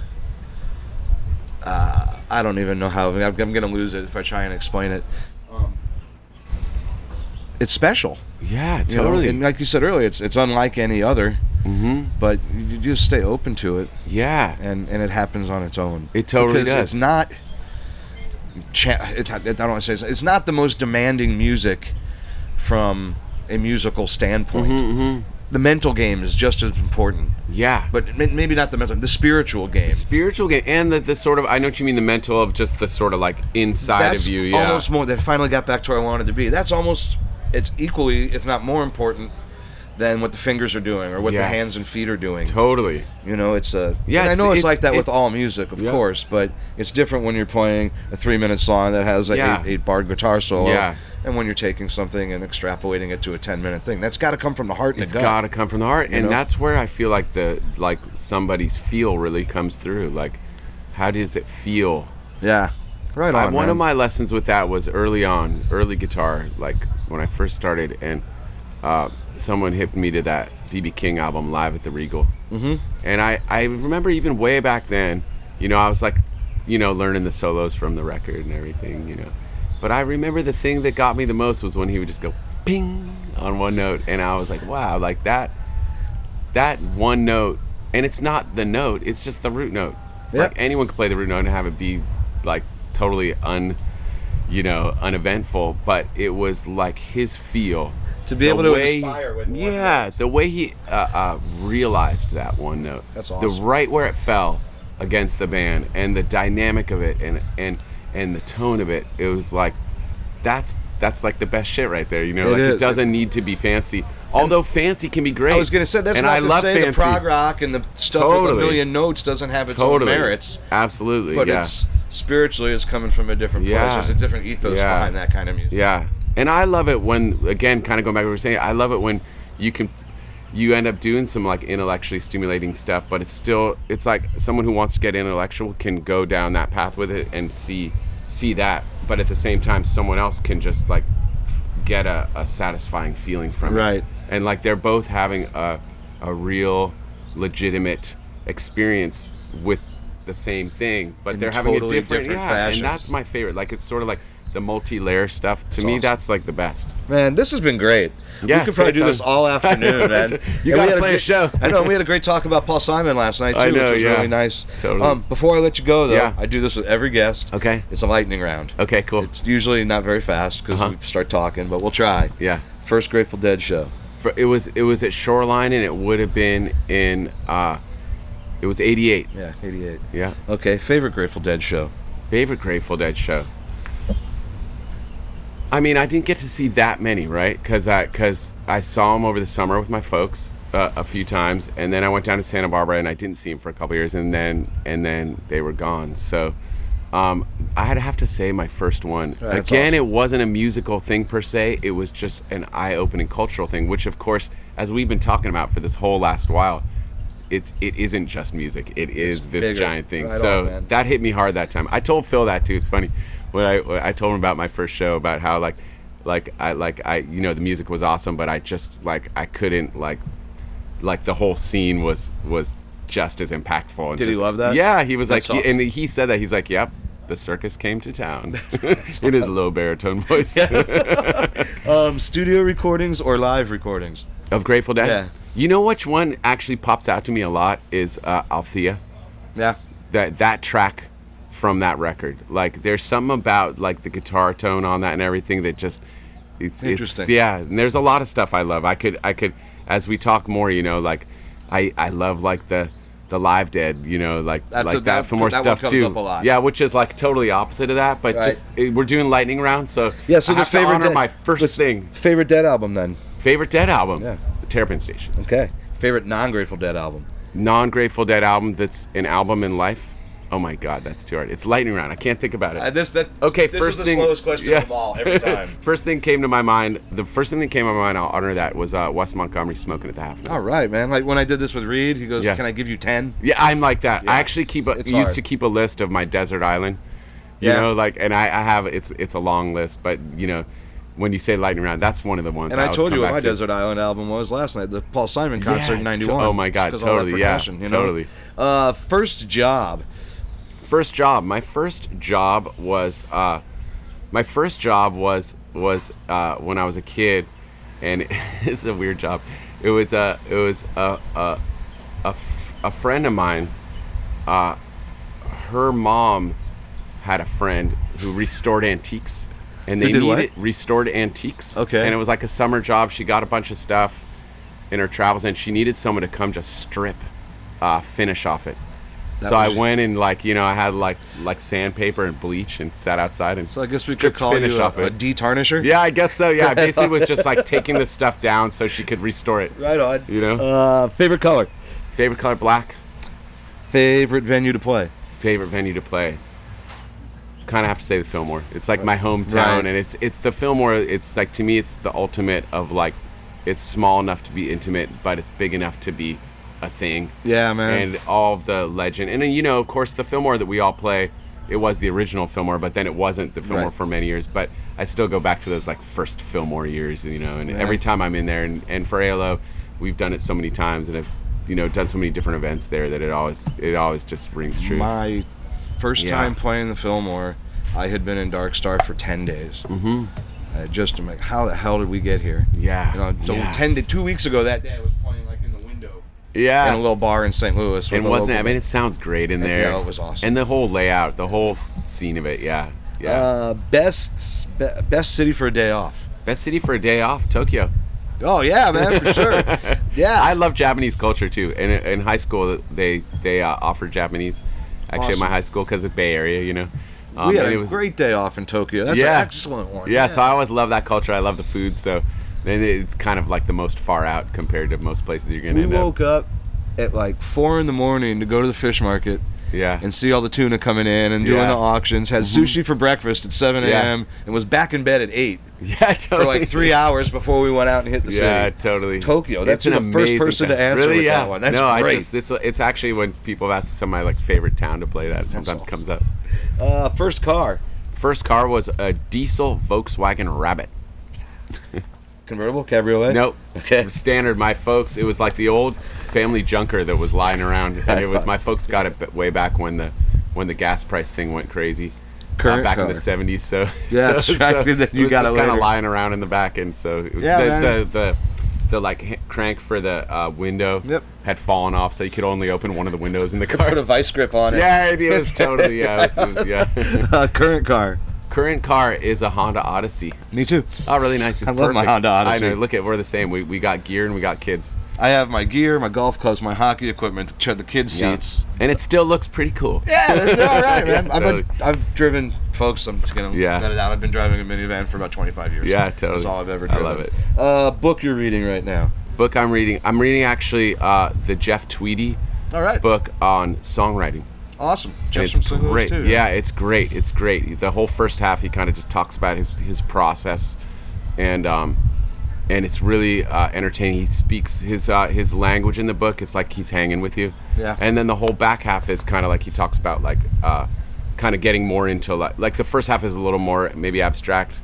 uh, i don't even know how i'm, I'm gonna lose it if i try and explain it it's special yeah, you know? totally. and like you said earlier it's it's unlike any other mm-hmm. but you just stay open to it Yeah. and and it happens on its own. It totally because does. It's not. Cha- it, I don't want to say it's, it's not the most demanding music from a musical standpoint. Mm-hmm, The mental game is just as important, Yeah. but maybe not the mental. The spiritual game. the spiritual game and the, the sort of I know what you mean the mental of just the sort of like inside That's of you. Yeah. almost more. That finally got back to where I wanted to be. That's almost. It's equally, if not more important, than what the fingers are doing or what Yes. the hands and feet are doing. totally. You know, it's a. Yeah, and I know it's, it's- like that with all music, of yeah. course, but it's different when you're playing a three-minute song that has a Yeah. eight, eight-bar guitar solo, Yeah. and when you're taking something and extrapolating it to a ten-minute thing. That's got to come from the heart and It's the gut. got to come from the heart, and know? that's where I feel like the like somebody's feel really comes through. Like, how does it feel? yeah, right I, on. one man. of my lessons with that was early on, early guitar, like when I first started, and uh, someone hipped me to that BB King album, Live at the Regal. Mm-hmm. And I, I remember even way back then, you know, I was like, you know, learning the solos from the record and everything, you know. But I remember the thing that got me the most was when he would just go ping on one note, and I was like, wow, like that, that one note, and it's not the note, it's just the root note. Like anyone can play the root note and have it be like totally un, you know, uneventful. But it was like his feel To be the able to way- inspire with yeah, note. the way he uh, uh, realized that one note, That's awesome. the right where it fell against the band, and the dynamic of it, and and and the tone of it. It was like that's that's like the best shit right there. You know, It like is. it doesn't need to be fancy. Although fancy can be great. I was gonna say that's and not I to love say fancy. the prog rock and the stuff with a million notes doesn't have its totally own merits, Absolutely, but yeah. it's spiritually it's coming from a different place. Yeah. There's a different ethos Yeah. behind that kind of music. Yeah, and I love it when, again, kind of going back to what we were saying, I love it when you can, you end up doing some like intellectually stimulating stuff, but it's still, it's like someone who wants to get intellectual can go down that path with it and see, see that, but at the same time, someone else can just like get a, a satisfying feeling from Right. it, Right. and like they're both having a, a real, legitimate experience with the same thing, but In they're having a different, different yeah, fashions. and that's my favorite. Like it's sort of like the multi-layer stuff. To me, awesome. that's like the best. Man, this has been great. Yeah, we could probably great do this all (laughs) afternoon, (laughs) man. You And we gotta had play a great- show. (laughs) I know. We had a great talk about Paul Simon last night too, I know, which was yeah. really nice. Totally. Um, before I let you go, though, Yeah. I do this with every guest. Okay. It's a lightning round. Okay, cool. It's usually not very fast because Uh-huh. we start talking, but we'll try. yeah. First Grateful Dead show. For, it was it was at Shoreline, and it would have been in. uh It was '88. Yeah, 88. Yeah. Okay, favorite Grateful Dead show. Favorite Grateful Dead show. I mean, I didn't get to see that many, right? Because I because I saw them over the summer with my folks uh, a few times, and then I went down to Santa Barbara and I didn't see them for a couple years, and then and then they were gone. So um, I'd have to say my first one. That's Again, awesome. it wasn't a musical thing per se. It was just an eye-opening cultural thing, which of course, as we've been talking about for this whole last while. It's it isn't just music. It is this bigger. giant thing. Right so on, that hit me hard that time. I told Phil that too. It's funny when I when I told him about my first show about how like like I like I you know the music was awesome, but I just like I couldn't like like the whole scene was was just as impactful. And Did he just- love that? Yeah, he was That's like, he, and he said that he's like, yep. The circus came to town (laughs) (laughs) in his low baritone voice (laughs) Um, studio recordings or live recordings? of Grateful Dead. Yeah. You know which one actually pops out to me a lot is uh, Althea. Yeah. that that track from that record. Like there's something about like the guitar tone on that and everything that just it's Interesting. It's, yeah, and there's a lot of stuff I love. I could I could as we talk more, you know, like I I love like the the live dead, you know, like That's like a- that, that- for more that stuff too. up a lot. Yeah, which is like totally opposite of that, but Right. just eh, we're doing lightning round, so Yeah, so I the favorite Dead- my 1st thing. Favorite Dead album then? Favorite Dead album. Yeah. Terrapin Station. Okay. Favorite non-Grateful Dead album? Non Grateful Dead album that's an album in life. Oh my God, that's too hard. It's Lightning Round. I can't think about it. Uh, this that Okay, This first is the thing, slowest question yeah. of all every (laughs) time. first thing came to my mind. The first thing that came to my mind, I'll honor that, was uh, Wes Montgomery smoking at the half. all right, man. Like when I did this with Reed, he goes, Yeah. "Can I give you 10? Yeah, I'm like that. Yeah. I actually keep a, used hard. to keep a list of my desert island. You Yeah. know, like, and I, I have it's it's a long list, but you know, when you say lightning round, that's one of the ones. And I, always told you what my to. Desert Island album was last night, the Paul Simon concert Yeah, in '91. so- oh my God, Just 'cause all that totally, yeah, you know? totally. Uh, first job. First job. My first job was uh, my first job was was uh, when I was a kid, and (laughs) it's a weird job. It was a it was a a, a, f- a friend of mine. Uh, her mom had a friend who restored antiques, and they Who did what? needed restored antiques. Okay. and it was like a summer job. She got a bunch of stuff in her travels, and she needed someone to come just strip uh, finish off it. That so I went and like you know I had like like sandpaper and bleach and sat outside and So I guess we could call finish you a, off a it. detarnisher. yeah, I guess so. Yeah, I (laughs) basically was just like taking the stuff down so she could restore it. Right on. You know? Uh, favorite color. Favorite color black. Favorite venue to play. Favorite venue to play. Kind of have to say the Fillmore. It's like my hometown, Right. and it's it's the Fillmore. It's like to me, it's the ultimate of like, it's small enough to be intimate, but it's big enough to be a thing. Yeah, man. and all of the legend. And then, you know, of course, the Fillmore that we all play, it was the original Fillmore, but then it wasn't the Fillmore Right. for many years. But I still go back to those like first Fillmore years, you know. And every time I'm in there, and, and for ALO, we've done it so many times, and have you know done so many different events there that it always it always just rings true. My first Yeah. time playing the Fillmore, I had been in Dark Star for 10 days. Mm-hmm. I just am like, how the hell did we get here? Yeah, You know, don't- yeah. 10 to, two weeks ago that day, I was playing like in the window yeah, in a little bar in St. Louis. and wasn't it? I mean, it sounds great in there. Yeah, it was awesome. And the whole layout, the whole scene of it, yeah, yeah. Uh, best be, best city for a day off. Best city for a day off, Tokyo. Oh yeah, man, for sure. (laughs) Yeah, I love Japanese culture too. In, in high school, they they uh, offered Japanese. Actually, at my high school, because of Bay Area, you know. Um, we had a was- great day off in Tokyo. That's Yeah. an excellent one. Yeah, so I always love that culture. I love the food. So it's kind of like the most far out compared to most places you're gonna we woke up at like four in the morning to go to the fish market. Yeah. and see all the tuna coming in and doing Yeah. Mm-hmm. the auctions. Had sushi for breakfast at 7 Yeah. a.m. and was back in bed at 8 (laughs) yeah, for like three hours before we went out and hit the Yeah, city. totally. Tokyo. That's an the first person to answer really, yeah. that one. That's no, great. I just it's it's actually when people have asked some of my like favorite town to play that it sometimes awesome. comes up. Uh, first car. First car was a diesel Volkswagen Rabbit. Convertible? Cabriolet? Nope. Okay. Standard. My folks. It was like the old family junker that was lying around, and it was my folks got it way back when the when the gas price thing went crazy. Uh, Current back in the seventies. So Yeah, (laughs) so, right. Then you got kind of lying around in the back, and so Yeah, the, the the the like h- crank for the uh, window Yep. had fallen off, so you could only open one of the windows in the (laughs) car. Put a vice grip on it. yeah, it was totally yeah. It was, it was, yeah. (laughs) Uh, current car. Current car is a Honda Odyssey. Me too. Oh, really nice. It's I love my. Honda Odyssey. I know. Look at we're the same. We, we got gear and we got kids. I have my gear, my golf clubs, my hockey equipment, the kids' Yeah. seats. and it still looks pretty cool. Yeah, they're, they're all right, man. (laughs) I've, been. I've driven, folks. I'm just gonna Yeah. let it out. I've been driving a minivan for about 25 years. Yeah, totally. That's all I've ever done. I driven. love it. Uh, book you're reading right now. Book I'm reading. I'm reading actually uh, the Jeff Tweedy All right. book on songwriting. Awesome. And Just from it's great. too. Yeah, it's great. It's great. The whole first half, he kind of just talks about his his process, and um, and it's really uh, entertaining. He speaks his uh, his language in the book. It's like he's hanging with you. Yeah. And then the whole back half is kind of like he talks about like uh, kind of getting more into like like the first half is a little more maybe abstract.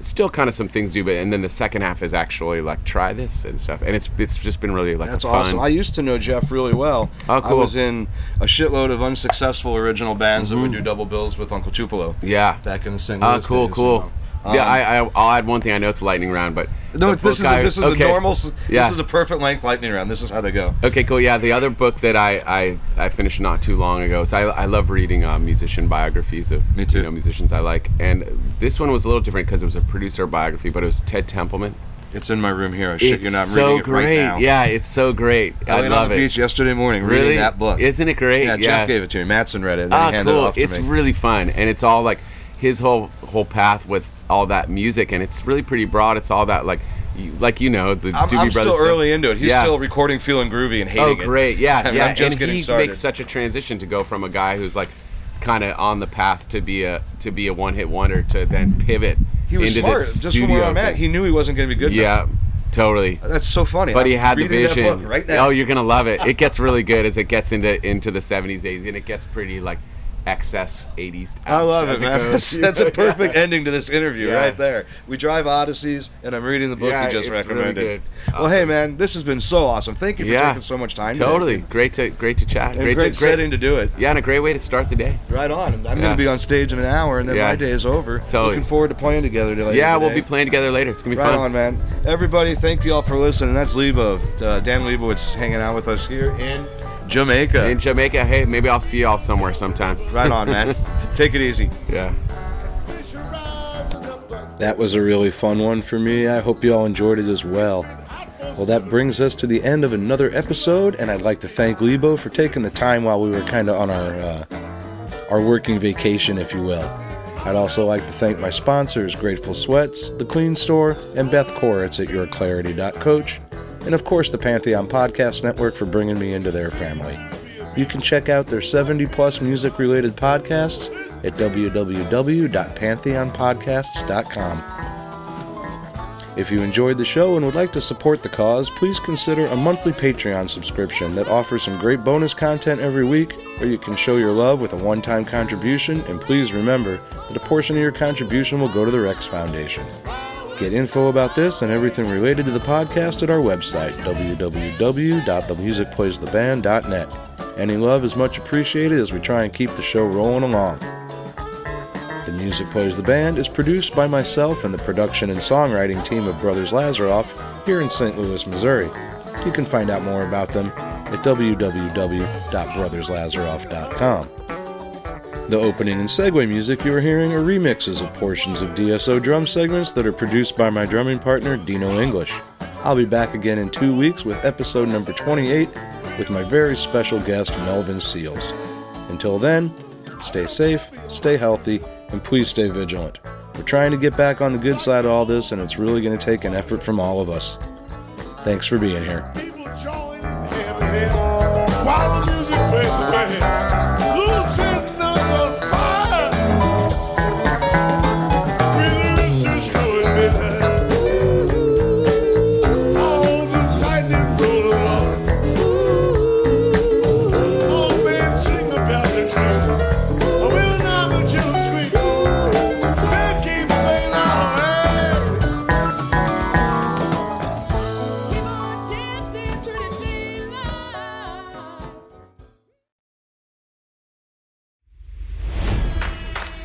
Still kind of some things to do, but and then the second half is actually like try this and stuff, and it's it's just been really like That's awesome. I used to know Jeff really well. Oh, cool. I was in a shitload of unsuccessful original bands that would do double bills with Uncle Tupelo. Mm-hmm. yeah. Back in the St. Oh, cool, days, cool. know. yeah, Um, I, I, I'll add one thing. I know it's a lightning round, but No, the this is this is okay. a normal. Yeah. This is a perfect length lightning round. This is how they go. Okay, cool. Yeah, the other book that I I, I finished not too long ago. So I, I love reading uh, musician biographies of Me too. you know musicians I like, and this one was a little different because it was a producer biography, but it was Ted Templeman. It's in my room here. I shit it's you not. So reading it great. right now. Yeah, it's so great. I I love on the it. beach yesterday morning really, reading that book. Isn't it great? yeah, Jeff gave it to me. Mattson read it. And then Ah, he handed it cool. off to It's really fun, and it's all like his whole whole path with all that music, and it's really pretty broad. It's all that like you, like you know the I'm, Doobie I'm Brothers. still thing. early into it. He's Yeah. still recording "Feeling Groovy" and hating Oh, it. great! (laughs) Yeah, I mean, yeah. I'm just and he started. makes such a transition to go from a guy who's like kind of on the path to be a to be a one hit wonder to then pivot he was into smart. this Just from where I'm at, he knew he wasn't going to be good. enough. yeah, totally. that's so funny. But he had the vision. right now. Oh, you're gonna love it. It gets really good as it gets into into the 70s, 80s, and it gets pretty like excess 80s. I love it, man. (laughs) That's, that's a (laughs) perfect ending to this interview Yeah. right there. We drive Odysseys, and I'm reading the book Yeah, you just it's really recommended. good. Well, hey, man, this has been so awesome. Thank you for Yeah. taking so much time. today. Totally great to great to chat. And great, great, to setting to do it. Yeah, and a great way to start the day. Right on. I'm going to be on stage in an hour, and then Yeah. my day is over. Totally. Looking forward to playing together later. Yeah, we'll be playing together later. It's gonna be Right fun. on, man. Everybody, thank you all for listening. That's Lebo, uh, Dan Lebowitz, hanging out with us here in Jamaica. In Jamaica, hey, maybe I'll see y'all somewhere sometime. right on, man. (laughs) Take it easy. Yeah. That was a really fun one for me. I hope you all enjoyed it as well. Well, that brings us to the end of another episode, and I'd like to thank Lebo for taking the time while we were kind of on our uh, our working vacation, if you will. I'd also like to thank my sponsors, Grateful Sweats, The Clean Store, and Beth Koritz at YourClarity.coach, and of course the Pantheon Podcast Network for bringing me into their family. You can check out their 70 plus music related podcasts at www.pantheonpodcasts.com. If you enjoyed the show and would like to support the cause, please consider a monthly Patreon subscription that offers some great bonus content every week, or you can show your love with a one time contribution. And please remember that a portion of your contribution will go to the Rex Foundation. Get info about this and everything related to the podcast at our website, www.themusicplaystheband.net. Any love is much appreciated as we try and keep the show rolling along. The Music Plays the Band is produced by myself and the production and songwriting team of Brothers Lazaroff here in St. Louis, Missouri. You can find out more about them at www.brotherslazaroff.com. The opening and segue music you are hearing are remixes of portions of DSO drum segments that are produced by my drumming partner, Dino English. I'll be back again in two weeks with episode number 28 with my very special guest, Melvin Seals. Until then, stay safe, stay healthy, and please stay vigilant. We're trying to get back on the good side of all this, and it's really going to take an effort from all of us. Thanks for being here.